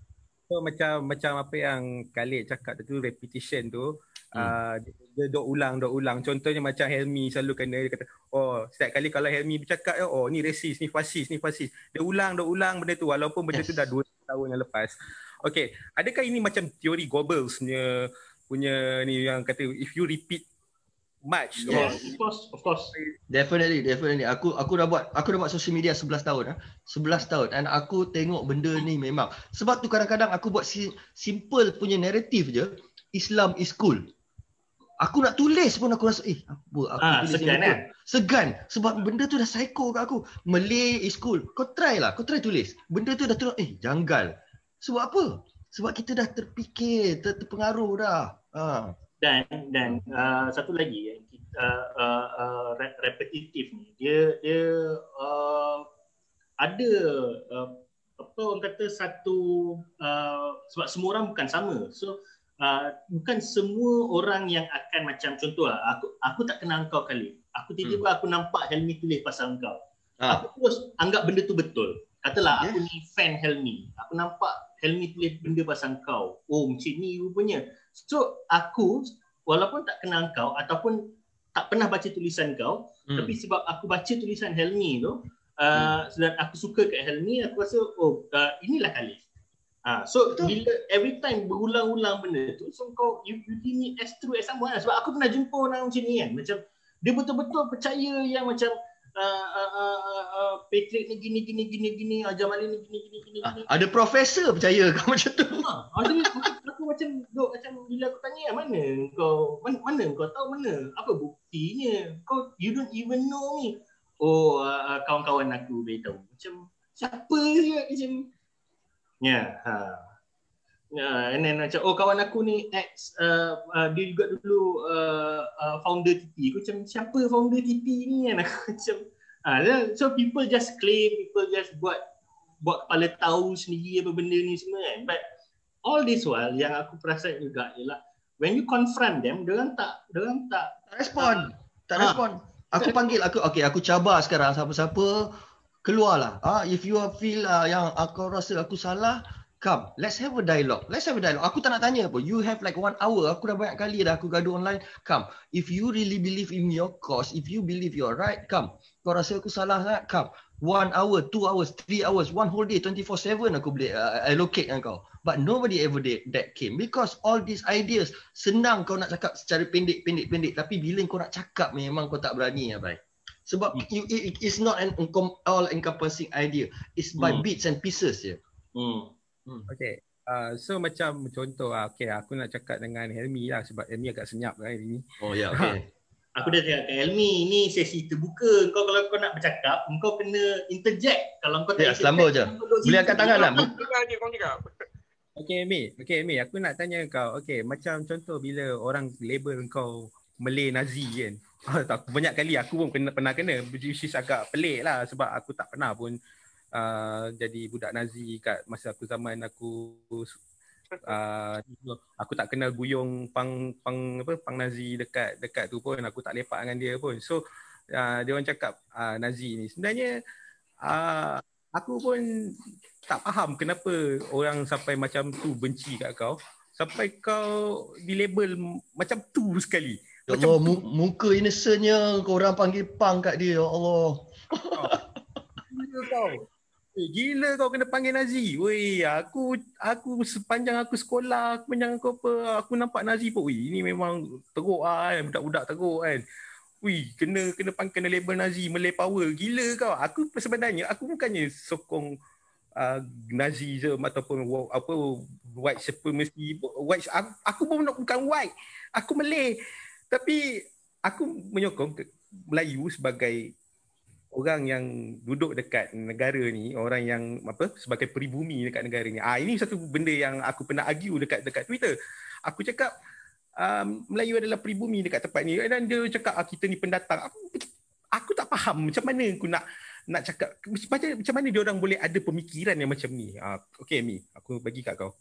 So macam macam apa yang Khalid cakap tu repetition tu Hmm. uh, dia, dok ulang dok ulang contohnya macam Helmi selalu kena dia kata oh setiap kali kalau Helmi bercakap oh ni resis ni fasis ni fasis dia ulang dok ulang benda tu walaupun benda Yes. tu dah 2 tahun yang lepas Okay, adakah ini macam teori Goebbels punya punya ni yang kata if you repeat much Yes. Of course, of course. Definitely, definitely. Aku aku dah buat aku dah buat social media 11 tahun ah. 11 tahun and aku tengok benda ni memang. Sebab tu kadang-kadang aku buat si, simple punya narrative je. Islam is cool. Aku nak tulis pun aku rasa eh apa aku Ah, tulis segan, ni kan? Segan sebab benda tu dah psycho kat aku. Malay is cool. Kau try lah, kau try tulis. Benda tu dah terus eh janggal. Sebab apa? Sebab kita dah terfikir, ter, terpengaruh dah. Ha. Dan dan uh, satu lagi yang kita uh, uh, uh, re- repetitif ni dia dia uh, ada uh, apa orang kata satu uh, sebab semua orang bukan sama. So uh, bukan semua orang yang akan macam contoh lah, aku aku tak kenal kau kali. Aku tiba-tiba aku nampak Helmi tulis pasal kau. Ha. Aku terus anggap benda tu betul. Katalah Yeah. aku ni fan Helmi. Aku nampak Helmi tulis benda pasal kau. Oh macam ni rupanya. So aku walaupun tak kenal kau ataupun tak pernah baca tulisan kau, Hmm. tapi sebab aku baca tulisan Helmi tu, uh, dan aku suka kat Helmi, aku rasa oh uh, inilah Khalif. Ah, so Betul. bila every time berulang-ulang benda tu, so kau you, you deem it as true as someone lah. Sebab aku pernah jumpa orang macam ni kan, macam dia betul-betul percaya yang macam uh, uh, uh, uh, uh, Patrick ni gini gini gini gini, uh, Jamali ni gini gini gini Ah, gini. Ada profesor percaya kau macam tu. Ha, ada aku, macam duk macam bila aku tanya mana kau mana, mana kau tahu mana? Apa buktinya? Kau you don't even know me. Oh uh, uh, kawan-kawan aku beritahu. Macam siapa dia macam ya yeah, ha Ya, and then macam oh kawan aku ni ex uh, uh, dia juga dulu uh, uh, founder TP. Aku macam siapa founder TP ni kan aku macam ah uh, so people just claim people just buat buat kepala tahu sendiri apa benda ni semua kan. But all this while yang aku perasan juga ialah when you confront them, dia tak dia tak Tak respon. Tak Ah. respon. Aku panggil aku okey aku cabar sekarang siapa-siapa keluarlah. Ah if you feel uh, yang aku rasa aku salah come let's have a dialogue. Let's have a dialogue. Aku tak nak tanya apa. You have like one hour. Aku dah banyak kali dah aku gaduh online. Come. If you really believe in your cause, if you believe you're right, come. Kau rasa aku salah sangat, come. One hour, two hours, three hours, one whole day, 24-7 aku boleh uh, allocate dengan kau. But nobody ever did that came because all these ideas senang kau nak cakap secara pendek pendek pendek tapi bila kau nak cakap memang kau tak berani ya bhai. Sebab you, it, it's not an all encompassing idea. It's by Hmm. bits and pieces je. Hmm. Okay. Uh, so macam contoh lah, okay, aku nak cakap dengan Helmi lah sebab Helmi agak senyap kan hari ni. Oh ya, okay. Aku dah cakap kat Elmi, ni sesi terbuka. Kau kalau kau nak bercakap, kau kena interject. Kalau kau Ya, tak selamba interject, je. kau duduk Boleh angkat tangan lah. Je. Okay Helmi, okay Helmi, aku nak tanya kau. Okay, macam contoh bila orang label kau Malay Nazi kan. Ah, tak, banyak kali aku pun kena, pernah kena which is agak pelik lah sebab aku tak pernah pun uh, jadi budak Nazi kat masa aku zaman aku uh, aku tak kenal guyong pang pang apa pang Nazi dekat dekat tu pun aku tak lepak dengan dia pun. So uh, dia orang cakap uh, Nazi ni sebenarnya uh, aku pun tak faham kenapa orang sampai macam tu benci kat kau sampai kau di label macam tu sekali. Ya Macam Allah, mu- muka innocentnya korang panggil pang kat dia. Ya Allah. Kau. Eh, gila kau kena panggil Nazi. Weh, aku aku sepanjang aku sekolah, sepanjang aku apa, aku nampak Nazi pun. Weh, ini memang teruk ah kan, budak-budak teruk kan. Wih, kena kena panggil kena label Nazi, Malay power. Gila kau. Aku sebenarnya aku bukannya sokong uh, Nazism ataupun wa- apa white supremacy. White aku, aku pun bukan white. Aku Malay. Tapi aku menyokong Melayu sebagai orang yang duduk dekat negara ni, orang yang apa sebagai peribumi dekat negara ni. Ah ini satu benda yang aku pernah argue dekat dekat Twitter. Aku cakap um, Melayu adalah peribumi dekat tempat ni dan dia cakap ah, kita ni pendatang. Aku, aku tak faham macam mana aku nak nak cakap macam macam mana dia orang boleh ada pemikiran yang macam ni. Ah okey Mi, aku bagi kat kau.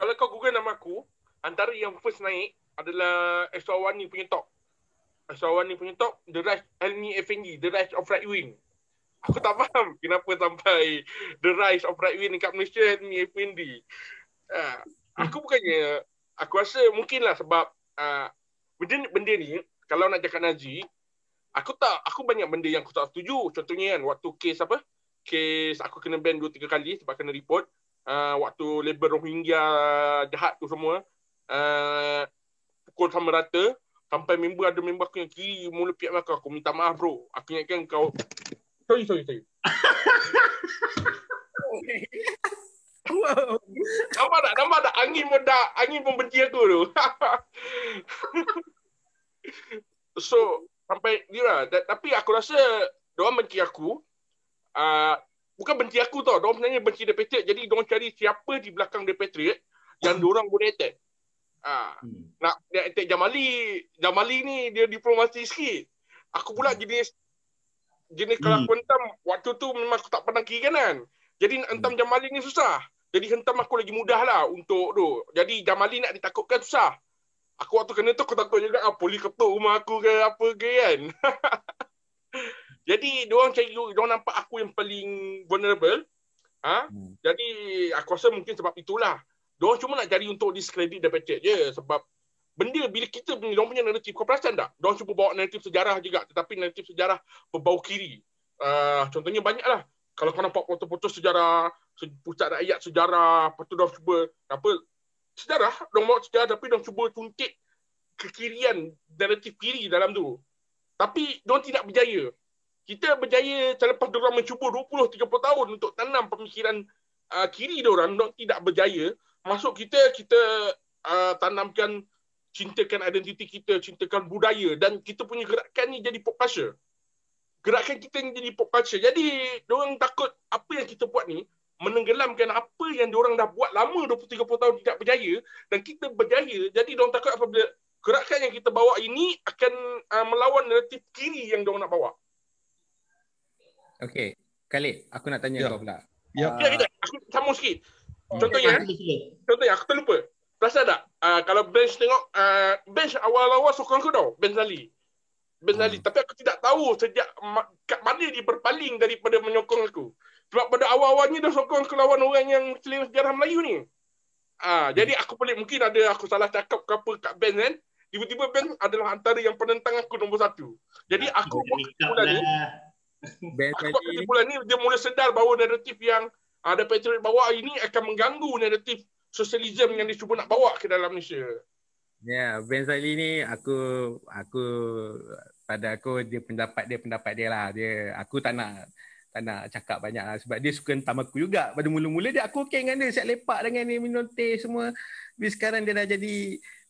Kalau kau google nama aku, antara yang first naik adalah Eswawani punya top. Eswawani punya top, The Rise Helmi Effendi, The Rise of Right Wing. Aku tak faham kenapa sampai The Rise of Right Wing dekat Malaysia Helmi Effendi. Uh, aku bukannya, aku rasa mungkinlah sebab uh, benda, benda ni, kalau nak cakap Nazi, aku tak, aku banyak benda yang aku tak setuju. Contohnya kan, waktu kes apa? Kes aku kena ban 2-3 kali sebab kena report. Uh, waktu label Rohingya jahat tu semua. Uh, pukul sama rata sampai member ada member aku yang kiri mula pihak belakang. Aku minta maaf bro. Aku ingatkan kau. Sorry sorry sorry. Wow. nampak tak? Nampak tak? Angin dah angin pun benci aku tu. So sampai dia lah. Da- tapi aku rasa diorang benci aku. Uh, bukan benci aku tau. Diorang sebenarnya benci The Patriot. Jadi diorang cari siapa di belakang The Patriot yang diorang boleh attack Ah, Hmm. nak dia attack Jamali. Jamali ni dia diplomasi sikit. Aku pula jenis jenis kalau Hmm. aku hentam waktu tu memang aku tak pernah kiri kanan. Jadi nak hentam Jamali ni susah. Jadi hentam aku lagi mudah lah untuk tu. Jadi Jamali nak ditakutkan susah. Aku waktu kena tu aku takut juga ah, poli ketuk rumah aku ke apa ke kan. Jadi diorang cari diorang nampak aku yang paling vulnerable. Ha? Hmm. Jadi aku rasa mungkin sebab itulah. Diorang cuma nak cari untuk discredit The Patriot je sebab benda bila kita punya diorang punya naratif kau perasan tak? Diorang cuba bawa naratif sejarah juga tetapi naratif sejarah berbau kiri. Uh, contohnya banyak lah. Kalau kau nampak foto-foto sejarah, se- pusat rakyat sejarah, lepas tu diorang cuba apa sejarah, diorang bawa sejarah tapi diorang cuba tuntik kekirian naratif kiri dalam tu. Tapi diorang tidak berjaya. Kita berjaya selepas diorang mencuba 20-30 tahun untuk tanam pemikiran uh, kiri diorang, diorang tidak berjaya masuk kita kita uh, tanamkan cintakan identiti kita, cintakan budaya dan kita punya gerakan ni jadi pop culture. Gerakan kita ni jadi pop culture. Jadi diorang takut apa yang kita buat ni menenggelamkan apa yang diorang dah buat lama 20 30 tahun tidak berjaya dan kita berjaya. Jadi diorang takut apabila gerakan yang kita bawa ini akan uh, melawan naratif kiri yang diorang nak bawa. Okey, Khalid, aku nak tanya Ya. kau pula. Ya. Ah, Ya, kita aku sambung sikit. Contohnya, Sila, sila. Contohnya aku terlupa. Perasan tak? Uh, kalau bench tengok, uh, bench awal-awal sokong aku tau. Ben Zali. Ben Zali. Hmm. Tapi aku tidak tahu sejak ma- kat mana dia berpaling daripada menyokong aku. Sebab pada awal-awalnya dia sokong aku lawan orang yang Muslim sejarah Melayu ni. Ah, Hmm. Jadi aku pelik. Mungkin ada aku salah cakap ke apa kat Ben kan. Tiba-tiba Ben adalah antara yang penentang aku nombor satu. Jadi aku buat kesimpulan ni. lah. Ben Aku buat kesimpulan ni dia mula sedar bahawa naratif yang ada Patriot bawa ini akan mengganggu naratif sosialisme yang dia cuba nak bawa ke dalam Malaysia. Ya, Ben Zali ni aku aku pada aku dia pendapat dia pendapat dia lah. Dia aku tak nak tak nak cakap banyak lah sebab dia suka hentam aku juga. Pada mula-mula dia aku okey dengan dia. Siap lepak dengan dia minum teh semua. Tapi sekarang dia dah jadi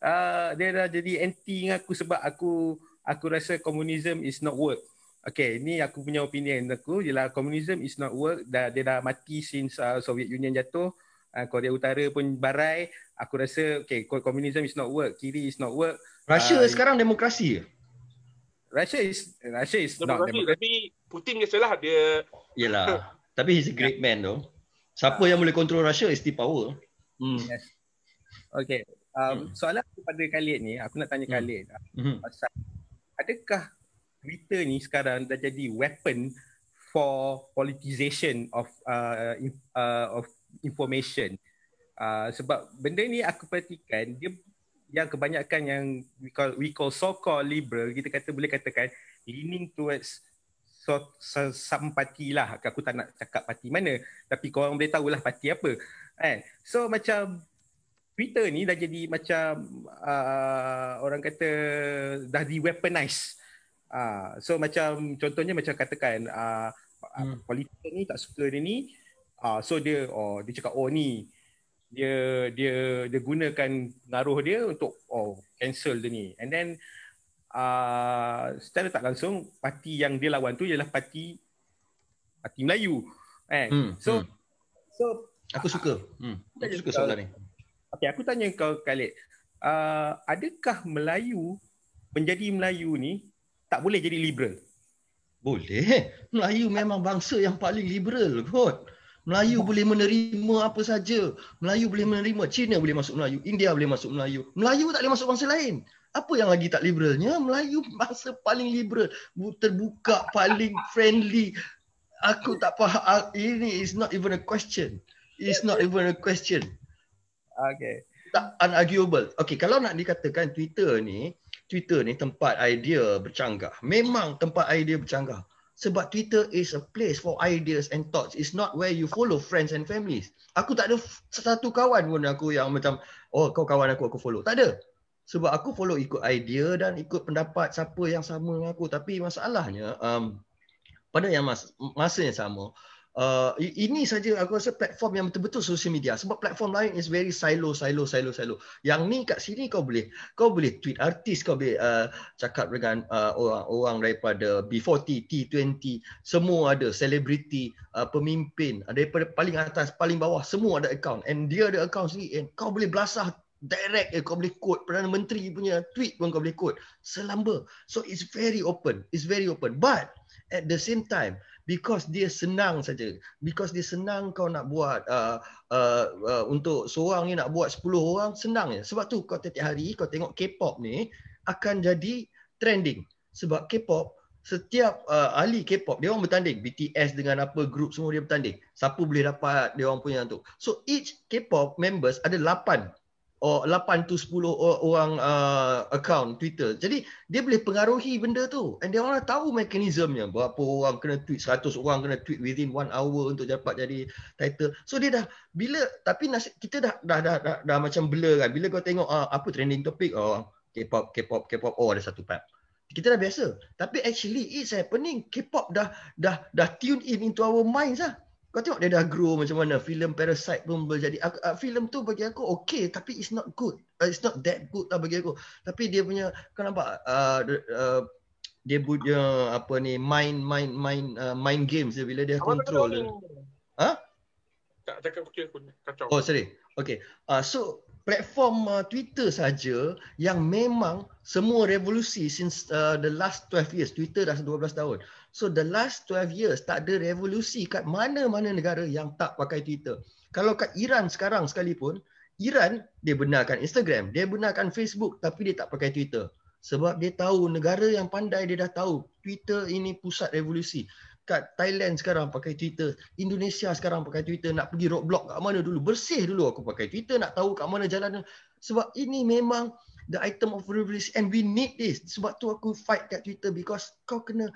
uh, dia dah jadi anti dengan aku sebab aku aku rasa komunism is not work Okay, ni aku punya opinion aku ialah komunism is not work dah dia dah mati since uh, Soviet Union jatuh uh, Korea Utara pun barai aku rasa okay komunism is not work kiri is not work Russia uh, sekarang demokrasi Russia is Russia is Demokrasi, not demokrasi Tapi Putin je salah dia. Yelah. Tapi he's a great man though. Siapa yang boleh control Russia is still power. Hmm. Yes. Okay. Um, soalan aku pada Khalid ni, aku nak tanya Hmm. Khalid. Mhm. Pasal, adakah Twitter ni sekarang dah jadi weapon for politicization of uh, uh, of information? Uh, sebab benda ni aku perhatikan dia yang kebanyakan yang we call, we call so-called liberal kita kata boleh katakan leaning towards so, so, some party lah aku tak nak cakap parti mana tapi korang boleh tahulah parti apa kan so macam Twitter ni dah jadi macam uh, orang kata dah di weaponize uh, so macam contohnya macam katakan uh, Hmm. hmm. politik ni tak suka dia ni uh, so dia oh dia cakap oh ni dia dia dia gunakan pengaruh dia untuk oh cancel dia ni and then uh, secara tak langsung parti yang dia lawan tu ialah parti parti Melayu kan Hmm. so hmm. so Aku suka. Hmm. Aku suka soalan ni. okey aku tanya kau Khalid uh, adakah Melayu menjadi Melayu ni tak boleh jadi liberal Boleh. Melayu memang bangsa yang paling liberal kot. Melayu boleh menerima apa saja. Melayu boleh menerima. Cina boleh masuk Melayu. India boleh masuk Melayu. Melayu tak boleh masuk bangsa lain. Apa yang lagi tak liberalnya? Melayu bangsa paling liberal. Bu- Terbuka, paling friendly. Aku tak faham. Ini is not even a question. It's not even a question. okey tak unarguable. Okay, kalau nak dikatakan Twitter ni, Twitter ni tempat idea bercanggah. Memang tempat idea bercanggah. Sebab Twitter is a place for ideas and thoughts. It's not where you follow friends and families. Aku tak ada satu kawan pun aku yang macam, oh kau kawan aku, aku follow. Tak ada. Sebab aku follow ikut idea dan ikut pendapat siapa yang sama dengan aku. Tapi masalahnya, um, pada yang mas- masa yang sama, Uh, ini saja aku rasa platform yang betul-betul social media. Sebab platform lain is very silo silo silo silo. Yang ni kat sini kau boleh kau boleh tweet artis kau boleh uh, cakap dengan uh, orang-orang daripada B40 T20 semua ada selebriti uh, pemimpin daripada paling atas paling bawah semua ada account. And dia ada account sendiri and kau boleh belasah direct eh, kau boleh quote Perdana Menteri punya tweet pun kau boleh quote. Selamba. So it's very open it's very open. But at the same time because dia senang saja. Because dia senang kau nak buat uh, uh, uh, untuk seorang ni nak buat 10 orang senang je. Sebab tu kau tiap hari kau tengok K-pop ni akan jadi trending. Sebab K-pop setiap uh, ahli K-pop dia orang bertanding. BTS dengan apa group semua dia bertanding. Siapa boleh dapat dia orang punya tu so each K-pop members ada 8 or 8 to 10 o- orang uh, account Twitter. Jadi dia boleh pengaruhi benda tu. And dia orang dah tahu mekanismnya. Berapa orang kena tweet, 100 orang kena tweet within one hour untuk dapat jadi title. So dia dah bila tapi nasi, kita dah dah, dah dah dah macam blur kan. Bila kau tengok ah, apa trending topik oh K-pop K-pop K-pop oh ada satu part. Kita dah biasa. Tapi actually it's happening. K-pop dah dah dah tune in into our minds lah. Kau tengok dia dah grow macam mana. Filem Parasite pun berjadi. Aku, uh, filem tu bagi aku okay tapi it's not good. Uh, it's not that good lah bagi aku. Tapi dia punya kau nampak uh, uh, dia punya apa ni mind mind mind uh, mind games dia bila dia Awak control tak dia. Ha? Tak cakap kucing aku kacau. Oh sorry. Okay. Uh, so platform uh, Twitter saja yang memang semua revolusi since uh, the last 12 years. Twitter dah 12 tahun. So the last 12 years tak ada revolusi kat mana-mana negara yang tak pakai Twitter. Kalau kat Iran sekarang sekalipun, Iran dia benarkan Instagram, dia benarkan Facebook tapi dia tak pakai Twitter. Sebab dia tahu negara yang pandai dia dah tahu Twitter ini pusat revolusi. Kat Thailand sekarang pakai Twitter, Indonesia sekarang pakai Twitter, nak pergi roadblock kat mana dulu, bersih dulu aku pakai Twitter, nak tahu kat mana jalan. Sebab ini memang the item of revolution and we need this. Sebab tu aku fight kat Twitter because kau kena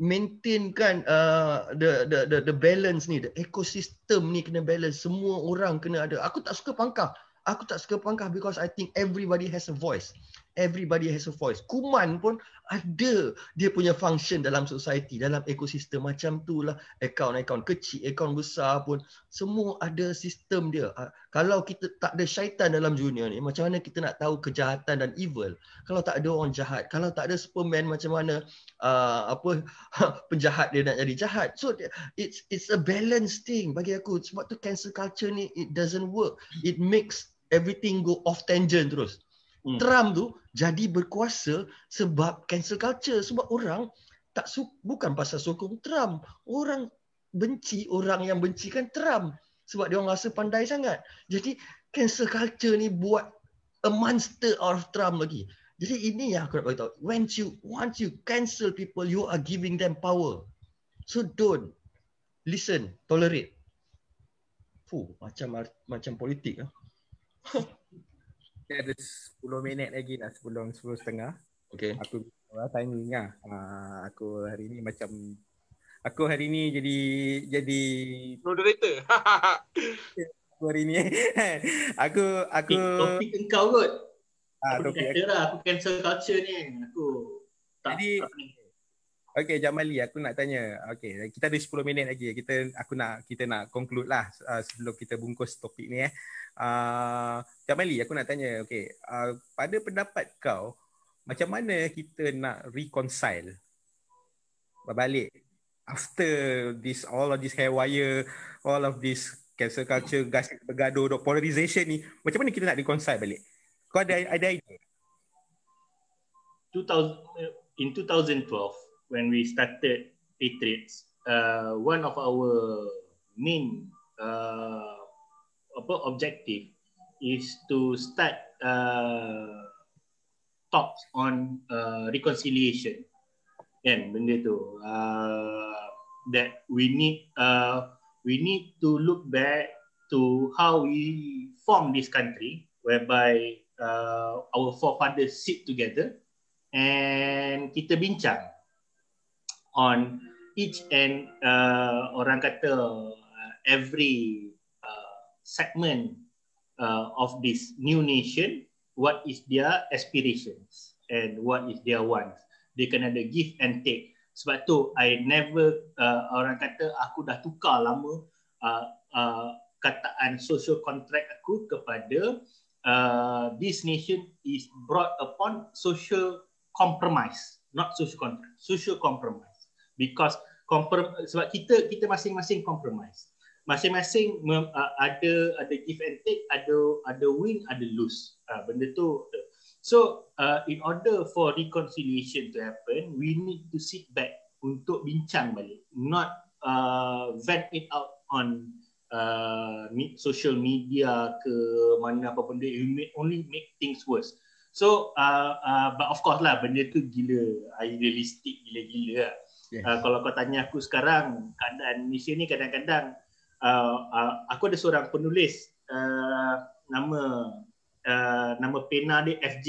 maintainkan uh, the, the the the balance ni, the ecosystem ni kena balance. Semua orang kena ada. Aku tak suka pangkah. Aku tak suka pangkah because I think everybody has a voice. Everybody has a voice. Kuman pun ada dia punya function dalam society, dalam ekosistem macam tu lah. Akaun-akaun kecil, akaun besar pun semua ada sistem dia. Uh, kalau kita tak ada syaitan dalam dunia ni, macam mana kita nak tahu kejahatan dan evil? Kalau tak ada orang jahat, kalau tak ada Superman macam mana uh, apa penjahat dia nak jadi jahat. So it's it's a balance thing bagi aku. Sebab tu cancel culture ni it doesn't work. It makes everything go off tangent terus. Hmm. Trump tu jadi berkuasa sebab cancel culture sebab orang tak su- bukan pasal sokong Trump. Orang benci orang yang bencikan Trump sebab dia orang rasa pandai sangat. Jadi cancel culture ni buat a monster out of Trump lagi. Jadi ini yang aku nak beritahu. When you once you cancel people, you are giving them power. So don't listen, tolerate. Fuh, macam macam politik ah. Kita ada 10 minit lagi lah sebelum 10.30. Okay. Aku uh, timing lah. Uh, aku hari ni macam aku hari ni jadi jadi Moderator. aku hari ni aku aku Topik engkau kot. ah, Aku topik kata lah, aku cancel culture ni. Aku tak, Jadi- tak. Okay Jamali aku nak tanya. Okay kita ada 10 minit lagi. Kita aku nak kita nak conclude lah uh, sebelum kita bungkus topik ni eh. Uh, Jamali aku nak tanya. Okay uh, pada pendapat kau macam mana kita nak reconcile? Berbalik after this all of this hair wire all of this cancel culture gas bergaduh dok polarization ni macam mana kita nak reconcile balik? Kau ada ada idea? 2000, in 2012 when we started Patriots, uh, one of our main uh, apa objective is to start uh, talks on uh, reconciliation. Kan benda tu uh, that we need uh, we need to look back to how we form this country whereby uh, our forefathers sit together and kita bincang on each and uh, orang kata uh, every segment uh, of this new nation what is their aspirations and what is their wants. They can ada give and take. Sebab tu I never uh, orang kata aku dah tukar lama uh, uh, kataan social contract aku kepada uh, this nation is brought upon social compromise. Not social contract social compromise. Because comprom- sebab kita kita masing-masing compromise masing-masing mem- uh, ada ada give and take ada ada win ada lose uh, benda tu so uh, in order for reconciliation to happen we need to sit back untuk bincang balik not uh, vent it out on uh, social media ke mana apa benda you may only make things worse So uh, uh, but of course lah benda tu gila idealistik gila-gila lah. Yes. Uh, kalau kau tanya aku sekarang keadaan Malaysia ni kadang-kadang uh, uh, aku ada seorang penulis uh, nama uh, nama pena dia FJ.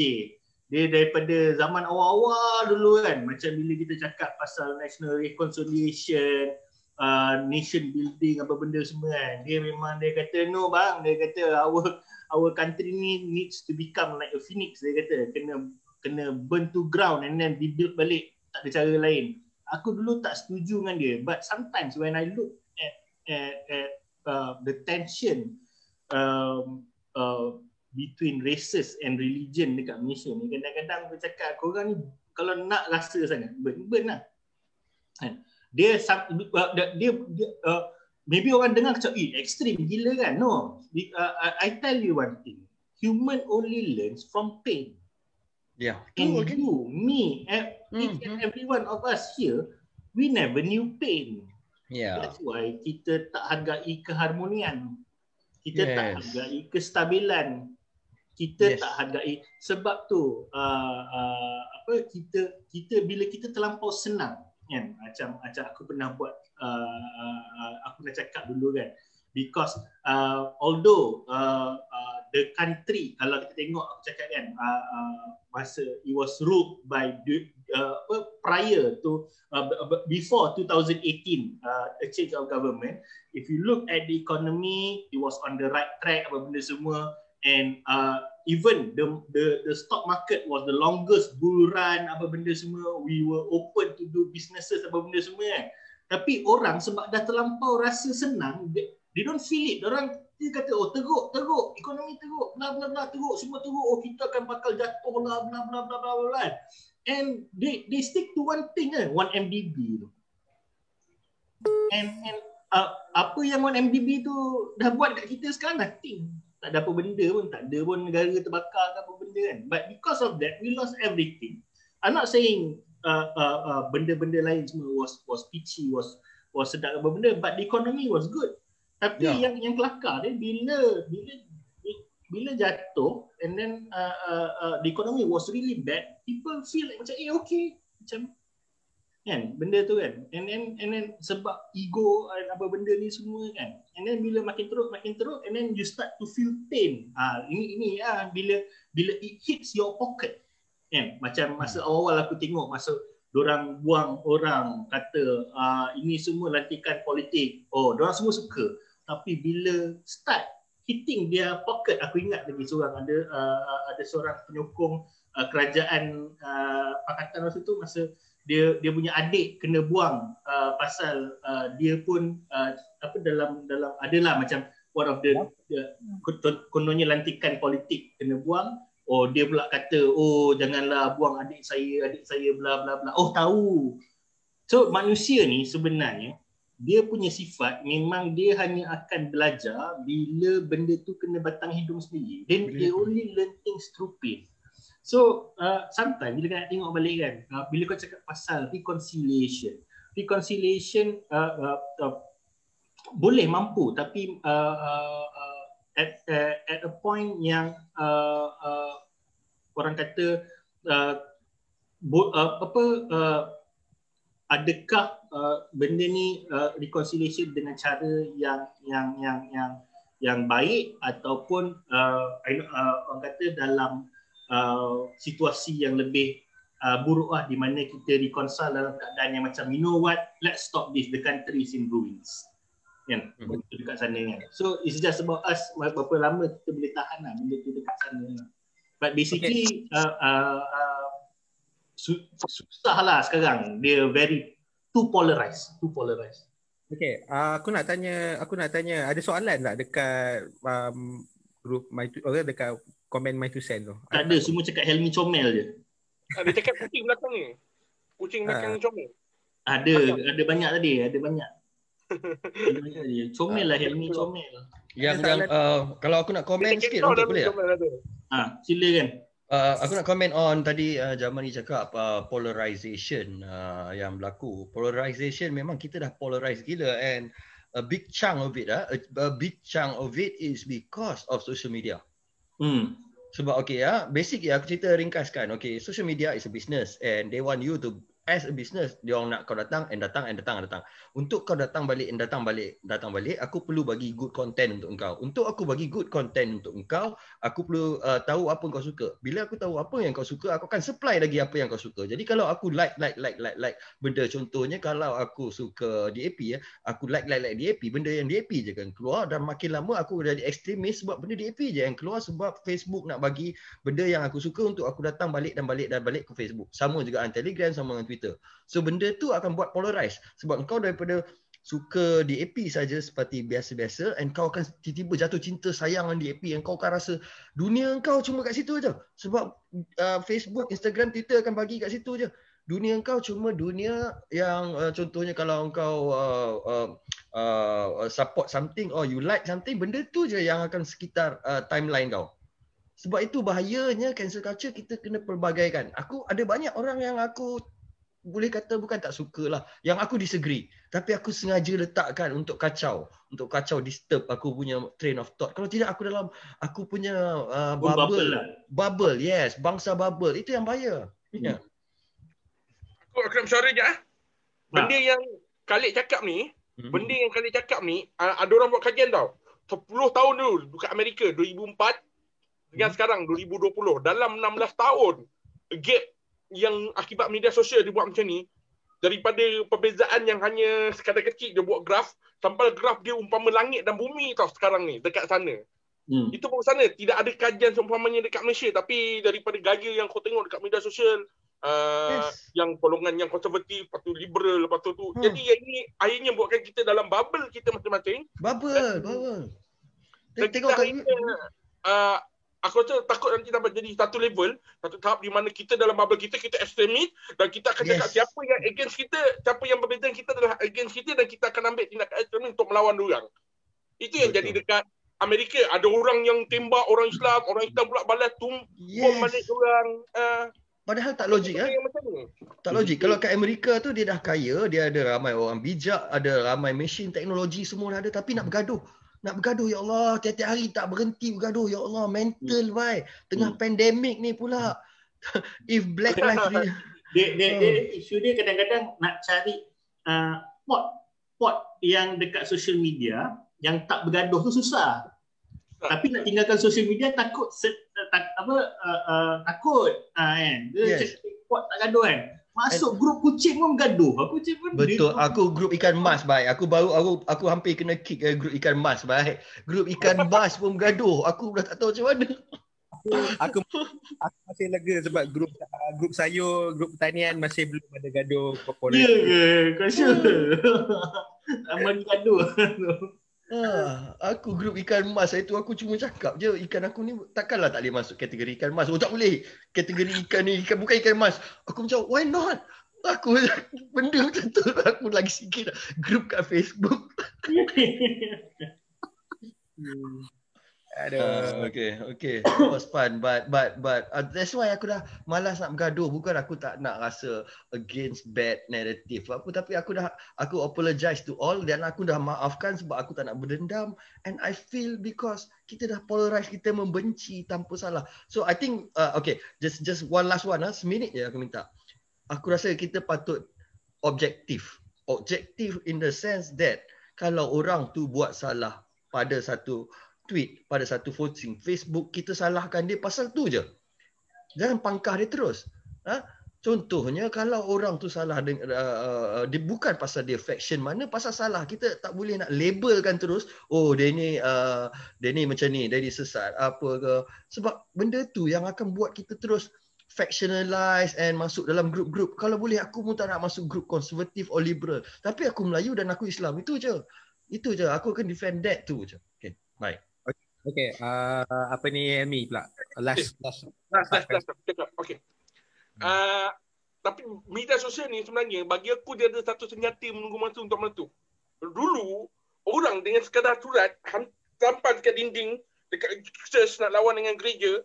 Dia daripada zaman awal-awal dulu kan macam bila kita cakap pasal national reconciliation uh, nation building apa benda semua kan. Dia memang dia kata no bang, dia kata our our country ni needs to become like a phoenix dia kata kena kena burn to ground and then rebuild balik tak ada cara lain aku dulu tak setuju dengan dia but sometimes when i look at at, uh, the tension um, uh, between races and religion dekat Malaysia ni. Kadang-kadang aku cakap korang ni kalau nak rasa sangat burn burn lah. Kan? Dia uh, dia, dia uh, maybe orang dengar macam eh ekstrim gila kan? No. Uh, I tell you one thing. Human only learns from pain. Yeah. and okay. you me and each and every one of us here we never knew pain Yeah. that's why kita tak hargai keharmonian kita tak Yes. hargai kestabilan kita Yes. tak hargai sebab tu uh, uh, apa kita kita bila kita terlampau senang kan macam macam aku pernah buat uh, uh, aku pernah cakap dulu kan because uh, although uh, uh, the country. Kalau kita tengok aku cakap kan uh, uh, masa it was ruled by uh, prior to uh, before 2018 uh, a change of government. If you look at the economy it was on the right track apa benda semua. And uh, even the the the stock market was the longest bull run apa benda semua. We were open to do businesses apa benda semua kan. Tapi orang sebab dah terlampau rasa senang they, they don't feel it. Orang dia kata oh teruk teruk. Ekonomi teruk. Bla bla bla. Teruk. Semua teruk. Oh kita akan bakal jatuh lah. Bla bla bla bla bla and they they stick to one thing kan one MDB tu. And and uh, apa yang one MDB tu dah buat kat kita sekarang nothing. Tak ada apa benda pun. Tak ada pun negara terbakar ke apa benda kan. But because of that we lost everything. I'm not saying uh, uh, uh, benda-benda lain semua was was peachy was was sedap apa benda but the economy was good tapi yeah. yang yang kelakar dia bila bila bila jatuh and then uh, uh, uh, the economy was really bad people feel like macam eh okay. Macam kan benda tu kan. And then and then sebab ego and apa benda ni semua kan. And then bila makin teruk makin teruk and then you start to feel pain. Ah ini ini ah bila bila it hits your pocket. Kan macam masa hmm. awal-awal aku tengok masa orang buang orang kata ah ini semua lantikan politik. Oh orang semua suka. Tapi bila start hitting dia pocket aku ingat lagi seorang ada uh, ada seorang penyokong uh, kerajaan uh, pakatan masa tu masa dia dia punya adik kena buang uh, pasal uh, dia pun uh, apa dalam dalam adalah macam one of the, the kononnya lantikan politik kena buang oh dia pula kata oh janganlah buang adik saya adik saya bla bla bla. Oh tahu. So manusia ni sebenarnya dia punya sifat memang dia hanya akan belajar bila benda tu kena batang hidung sendiri. Then they only learn things through pain. So uh, sometimes bila kau nak tengok balik kan, uh, bila kau cakap pasal reconciliation, reconciliation uh, uh, uh, boleh mampu tapi uh, uh, uh, at, uh, at a point yang uh, uh, orang kata uh, uh, apa uh, adakah uh, benda ni uh, reconciliation dengan cara yang yang yang yang yang baik ataupun uh, uh, orang kata dalam uh, situasi yang lebih uh, buruk lah di mana kita reconcile dalam keadaan yang macam you know what let's stop this the country is in ruins kan mm-hmm. dekat sana kan so it's just about us berapa lama kita boleh tahan lah benda tu dekat sana but basically okay. uh, uh, uh, su- susah lah sekarang dia very too polarized too polarized Okay, uh, aku nak tanya, aku nak tanya, ada soalan tak dekat um, grup my okay, dekat komen my two cent tu. Tak ada, semua cakap Helmi comel je. Ada ah, cakap kucing belakang ni. Kucing belakang ha. comel. Ada, ada banyak tadi, ada banyak. Comel lah Helmi comel. Yang yang uh, kalau aku nak komen sikit untuk boleh tak? Ha, silakan. Uh, aku nak komen on tadi uh, Jamal ni cakap uh, polarization uh, yang berlaku. Polarization memang kita dah polarize gila and a big chunk of it uh, a, big chunk of it is because of social media. Hmm. Sebab okay ya, basic ya aku cerita ringkaskan. Okay, social media is a business and they want you to as a business dia orang nak kau datang and datang and datang and datang. Untuk kau datang balik and datang balik datang balik aku perlu bagi good content untuk engkau. Untuk aku bagi good content untuk engkau aku perlu uh, tahu apa yang kau suka. Bila aku tahu apa yang kau suka aku akan supply lagi apa yang kau suka. Jadi kalau aku like like like like like benda contohnya kalau aku suka DAP ya aku like like like DAP benda yang DAP je kan. Keluar dan makin lama aku jadi ekstremis sebab benda DAP je yang keluar sebab Facebook nak bagi benda yang aku suka untuk aku datang balik dan balik dan balik ke Facebook. Sama juga dengan Telegram sama dengan Twitter. So benda tu akan buat polarize sebab kau daripada suka DAP saja seperti biasa-biasa and kau akan tiba-tiba jatuh cinta sayang dengan DAP yang kau akan rasa dunia kau cuma kat situ aja sebab uh, Facebook, Instagram, Twitter akan bagi kat situ aja. Dunia kau cuma dunia yang uh, contohnya kalau kau uh, uh, uh, support something or you like something benda tu je yang akan sekitar uh, timeline kau. Sebab itu bahayanya cancel culture kita kena pelbagaikan. Aku ada banyak orang yang aku boleh kata bukan tak suka lah. Yang aku disagree. Tapi aku sengaja letakkan untuk kacau. Untuk kacau disturb aku punya train of thought. Kalau tidak aku dalam aku punya uh, bubble. Bubble, lah. bubble, yes. Bangsa bubble. Itu yang bahaya. Hmm. Yeah. Aku, aku nak bersuara je. Ah. Benda ha. yang Khalid cakap ni. Hmm. Benda yang Khalid cakap ni. Ada orang buat kajian tau. 10 tahun dulu dekat Amerika 2004 dengan hmm. sekarang 2020 dalam 16 tahun gap yang akibat media sosial dia buat macam ni daripada perbezaan yang hanya sekadar kecil dia buat graf sampai graf dia umpama langit dan bumi tau sekarang ni dekat sana Hmm. Itu pun sana tidak ada kajian seumpamanya dekat Malaysia tapi daripada gaya yang kau tengok dekat media sosial uh, Yes. yang golongan yang konservatif, lepas tu liberal, lepas tu tu. Hmm. Jadi yang ini akhirnya buatkan kita dalam bubble kita masing-masing. Bubble, bubble. Dan Tengok kita kat akhirnya uh, aku rasa takut nanti dapat jadi satu level, satu tahap di mana kita dalam bubble kita kita ekstremis dan kita akan cakap Yes. siapa yang against kita, siapa yang berbeza dengan kita adalah against kita dan kita akan ambil tindakan ekstremis untuk melawan orang. Itu yang Betul. jadi dekat Amerika ada orang yang tembak orang Islam, orang Islam pula balas tum bom balik Yes. orang. Uh, Padahal tak logik eh. ni. Tak logik. Kalau kat Amerika tu dia dah kaya, dia ada ramai orang bijak, ada ramai mesin teknologi semua dah ada tapi nak bergaduh. Nak bergaduh ya Allah, tiap-tiap hari tak berhenti bergaduh ya Allah, mental bai. Tengah Hmm. pandemik ni pula. If Black Lives Matter Dia, dia, dia, Hmm. isu dia kadang-kadang nak cari uh, pot pot yang dekat social media yang tak bergaduh tu susah. Tapi nak tinggalkan social media takut set, tak, apa uh, uh, takut uh, kan. Dia Yes. cakap pot tak gaduh kan. Masuk grup kucing pun bergaduh. Aku kucing pun Betul, dia- aku grup ikan mas baik. Aku baru aku aku hampir kena kick eh, grup ikan mas baik. Grup ikan mas pun bergaduh. Aku dah tak tahu macam mana. aku aku masih lega sebab grup uh, grup sayur, grup pertanian masih belum ada gaduh Ya ke? Kau sure? Aman gaduh. Ah, aku grup ikan mas itu aku cuma cakap je ikan aku ni takkanlah tak boleh masuk kategori ikan mas. Oh tak boleh. Kategori ikan ni ikan bukan ikan mas. Aku macam why not? Aku benda macam tu aku lagi sikit grup kat Facebook. Ada Uh, okay, okay. It was fun but but but uh, that's why aku dah malas nak bergaduh. Bukan aku tak nak rasa against bad narrative apa tapi aku dah aku apologize to all dan aku dah maafkan sebab aku tak nak berdendam and I feel because kita dah polarize kita membenci tanpa salah. So I think uh, okay, just just one last one ah, seminit je aku minta. Aku rasa kita patut objektif. Objektif in the sense that kalau orang tu buat salah pada satu tweet pada satu posting Facebook kita salahkan dia pasal tu je. Jangan pangkah dia terus. Ha? Contohnya kalau orang tu salah dengan uh, uh, dia bukan pasal dia faction mana pasal salah kita tak boleh nak labelkan terus oh dia ni uh, dia ni macam ni dia ni sesat apa ke. Sebab benda tu yang akan buat kita terus factionalize and masuk dalam grup-grup kalau boleh aku pun tak nak masuk grup konservatif or liberal. Tapi aku Melayu dan aku Islam itu je. Itu je. Aku akan defend that tu je. Okay baik Okay, uh, apa ni Helmi pula? Last last Last, last, last, last. Cakap. Okay. Uh, tapi media sosial ni sebenarnya bagi aku dia ada satu senjata menunggu masa untuk meletup. Dulu orang dengan sekadar surat tampal dekat dinding dekat church nak lawan dengan gereja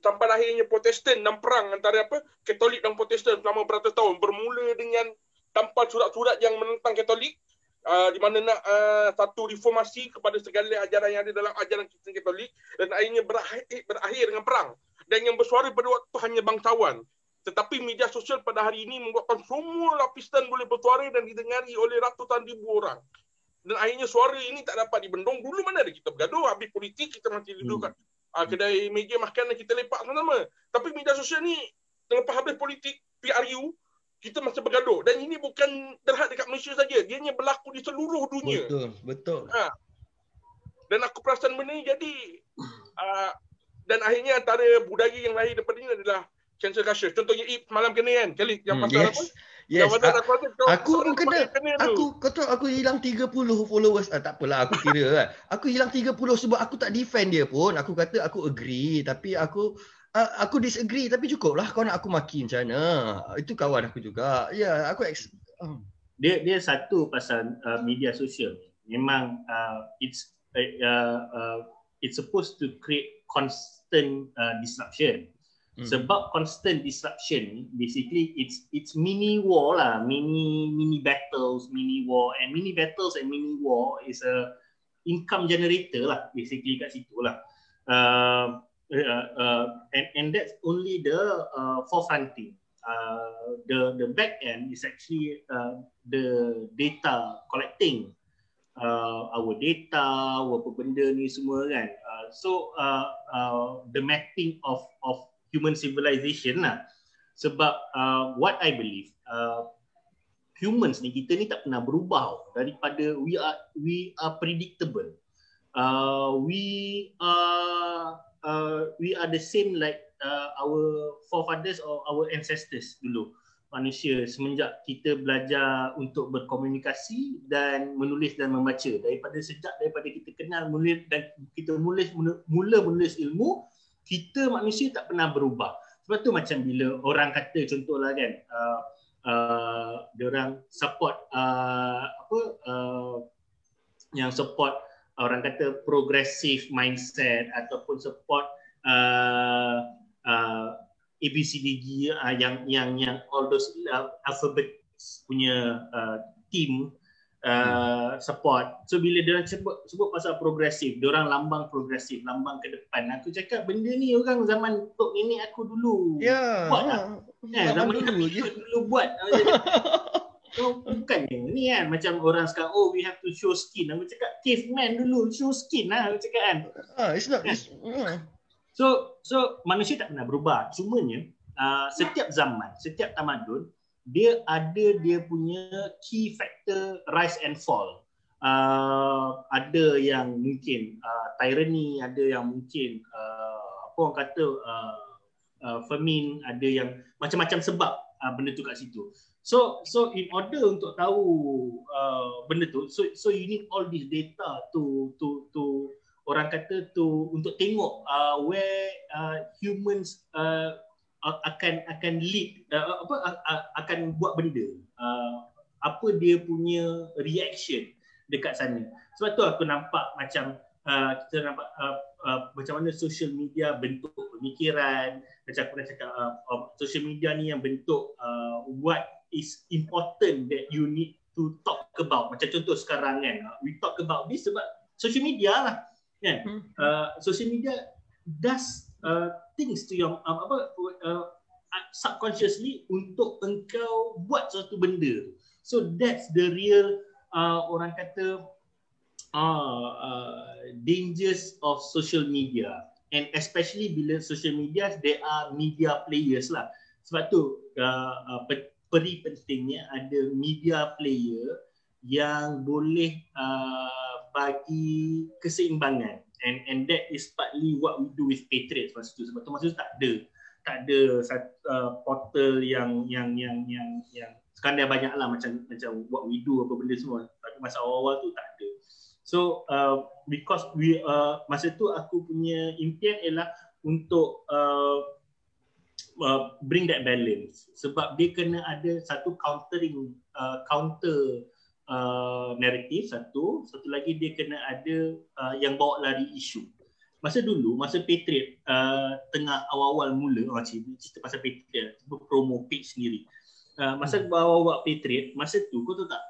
sampai akhirnya protestan dan perang antara apa katolik dan protestan selama beratus tahun bermula dengan tampal surat-surat yang menentang katolik uh, di mana nak uh, satu reformasi kepada segala ajaran yang ada dalam ajaran Kristen Katolik dan akhirnya berakhir, berakhir dengan perang. Dan yang bersuara pada waktu hanya bangsawan. Tetapi media sosial pada hari ini membuatkan semua lapisan boleh bersuara dan didengari oleh ratusan ribu orang. Dan akhirnya suara ini tak dapat dibendung. Dulu mana ada kita bergaduh, habis politik kita masih duduk kat uh, kedai meja makan dan kita lepak sama-sama. Tapi media sosial ni selepas habis politik, PRU, kita masih bergaduh. Dan ini bukan terhad dekat Malaysia saja. Dia hanya berlaku di seluruh dunia. betul betul Dan aku perasan benda ni jadi uh, dan akhirnya antara budaya yang lahir daripada ini adalah cancel culture. Contohnya Ip malam kena kan? Kali yang Hmm, pasal yes apa? yes yang A- aku rasa kau aku pun kena. kena aku kau tahu aku hilang 30 followers ah, tak apalah aku kira kan aku hilang 30 sebab aku tak defend dia pun aku kata aku agree tapi aku aku disagree tapi cukup lah kau nak aku maki macam mana. Itu kawan aku juga. Ya yeah, aku ex- uh, dia dia satu pasal uh, media sosial. Memang uh, it's uh, uh, it's supposed to create constant uh, disruption. Hmm. sebab constant disruption basically it's it's mini war lah. Mini mini battles mini war. And mini battles and mini war is a income generator lah basically kat situ lah. Uh, uh, and and that's only the uh, forefronting uh, the the back end is actually uh, the data collecting uh, our data, apa benda ni semua kan. Uh, so uh, uh, the mapping of of human civilization lah. Sebab uh, what I believe, uh, humans ni kita ni tak pernah berubah daripada we are we are predictable. uh, we are uh, we are the same like uh, our forefathers or our ancestors dulu. Manusia semenjak kita belajar untuk berkomunikasi dan menulis dan membaca. Daripada sejak daripada kita kenal menulis dan kita menulis mula menulis ilmu kita manusia tak pernah berubah. Sebab tu macam bila orang kata contohlah kan uh, uh, dia orang support uh, apa uh, yang support orang kata progressive mindset ataupun support uh, uh, ABCDG uh, yang yang yang all those uh, alphabet punya uh, team uh, support. So bila dia orang sebut sebut pasal progresif, dia orang lambang progresif, lambang ke depan. Aku cakap benda ni orang zaman tok nenek aku dulu. Ya. Buat lah. Ya, zaman dulu je. dulu buat. Oh, bukannya ni kan macam orang sekarang oh we have to show skin aku cakap caveman dulu show skin lah aku cakap kan ah it's not it's, uh. So so manusia tak pernah berubah. Cumanya uh, setiap zaman, setiap tamadun dia ada dia punya key factor rise and fall. Uh, ada yang mungkin uh, tyranny, ada yang mungkin uh, apa orang kata uh, uh, famine, ada yang macam-macam sebab uh, benda tu kat situ. So so in order untuk tahu uh, benda tu, so so you need all this data to to to orang kata tu untuk tengok uh, where uh, humans uh, akan akan lead uh, apa uh, akan buat benda. Uh, apa dia punya reaction dekat sana. Sebab tu aku nampak macam uh, kita nampak uh, uh, macam mana social media bentuk pemikiran. Macam aku nak cakap uh, uh, social media ni yang bentuk uh, what is important that you need to talk about. Macam contoh sekarang kan uh, we talk about this sebab social media lah kan? Hmm. uh, social media does uh, things to your um, apa uh, subconsciously untuk engkau buat sesuatu benda. So that's the real uh, orang kata uh, uh, dangers of social media. And especially bila social media there are media players lah. Sebab tu uh, uh, peri pentingnya ada media player yang boleh uh, bagi keseimbangan. And and that is partly what we do with Patriots masa tu. Sebab tu masa tu tak ada tak ada satu uh, portal yang yang yang yang yang sekarang dah banyak lah macam macam what we do apa benda semua. Tapi masa awal-awal tu tak ada. So uh, because we uh, masa tu aku punya impian ialah untuk uh, uh, bring that balance. Sebab dia kena ada satu countering uh, counter uh, naratif satu. Satu lagi dia kena ada uh, yang bawa lari isu. Masa dulu masa Patriot uh, tengah awal-awal mula macam oh, cerita pasal Patriot promo page sendiri. Uh, masa hmm. bawa-bawa Patriot masa tu kau tahu tak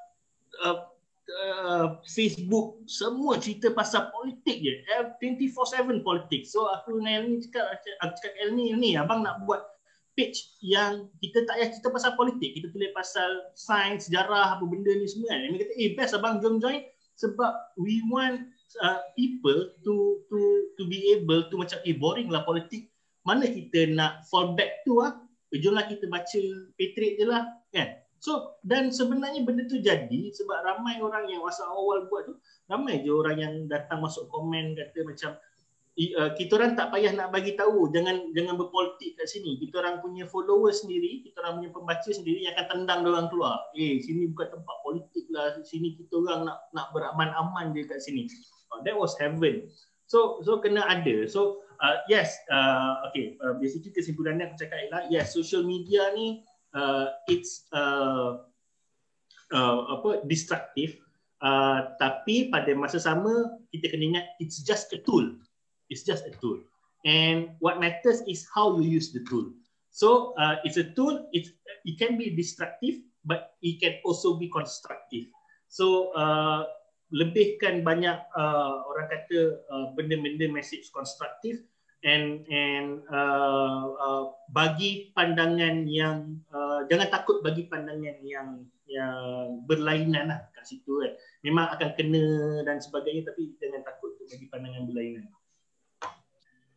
uh, Uh, Facebook semua cerita pasal politik je. 24/7 politik so aku dengan ni cakap aku cakap El ni ni abang nak buat page yang kita tak payah cerita pasal politik, kita tulis pasal sains, sejarah, apa benda ni semua kan. Dia kata, eh best abang jom join sebab we want uh, people to to to be able to macam, eh boring lah politik. Mana kita nak fall back tu ah? Eh, jomlah kita baca Patriot je lah kan. So dan sebenarnya benda tu jadi sebab ramai orang yang masa awal buat tu, ramai je orang yang datang masuk komen kata macam, kita orang tak payah nak bagi tahu. Jangan jangan berpolitik kat sini. Kita orang punya followers sendiri kita orang punya pembaca sendiri yang akan tendang dia orang keluar. Eh sini bukan tempat politik lah. Sini kita orang nak nak beraman-aman je kat sini. Uh, that was heaven. So so kena ada. So uh, yes uh, okay. Uh, basically kesimpulannya aku cakap ialah yes social media ni uh, it's uh, uh, apa destructive. Uh, tapi pada masa sama kita kena ingat it's just a tool It's just a tool. And what matters is how you use the tool. So uh, it's a tool. It's, it can be destructive, but it can also be constructive. So uh, lebihkan banyak uh, orang kata uh, benda-benda message konstruktif and and uh, uh, bagi pandangan yang uh, jangan takut bagi pandangan yang yang berlainan lah kat situ kan. Memang akan kena dan sebagainya tapi jangan takut bagi pandangan berlainan.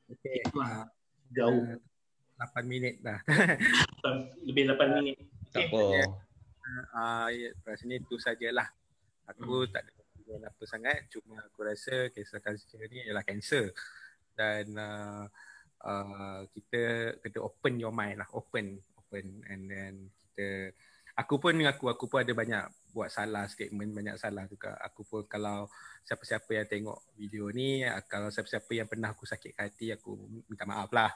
Okay. Lah. Jauh. Uh, 8 minit dah. Lebih 8 minit. Tak apa. Ah, uh, ya, kat sini tu sajalah. Aku hmm. tak ada dengan apa sangat cuma aku rasa cancel culture ni ialah cancer dan uh, uh, kita kena open your mind lah open open and then kita aku pun aku aku pun ada banyak buat salah statement banyak salah juga. Aku pun kalau siapa-siapa yang tengok video ni kalau siapa-siapa yang pernah aku sakit hati aku minta maaf lah.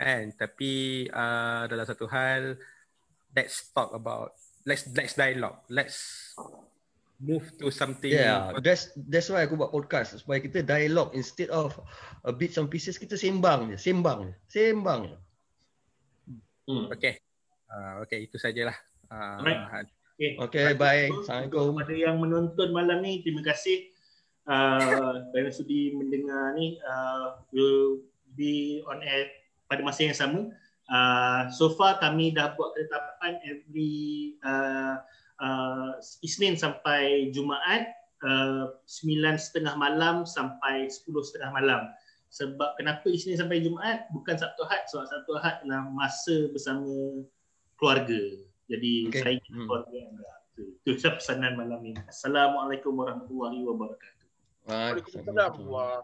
Kan? Tapi uh, dalam satu hal let's talk about let's let's dialogue. Let's move to something Yeah, that's that's why aku buat podcast. Supaya kita dialogue instead of a bits and pieces kita sembang je, sembang je, sembang je. Hmm. okay. Uh, okay itu sajalah uh, Alright. Okay. Okay, bye. Assalamualaikum. Kepada yang menonton malam ni, terima kasih uh, kerana sudi mendengar ni. Uh, will be on air pada masa yang sama. Uh, so far kami dah buat ketetapan every uh, uh, Isnin sampai Jumaat uh, 9.30 malam sampai 10.30 malam. Sebab kenapa Isnin sampai Jumaat bukan Sabtu Ahad sebab Sabtu Ahad adalah masa bersama keluarga. Jadi Okay. saya Hmm. keluarga anda. Itu, itu pesanan malam ini. Assalamualaikum warahmatullahi wabarakatuh. Waalaikumsalam. Wah.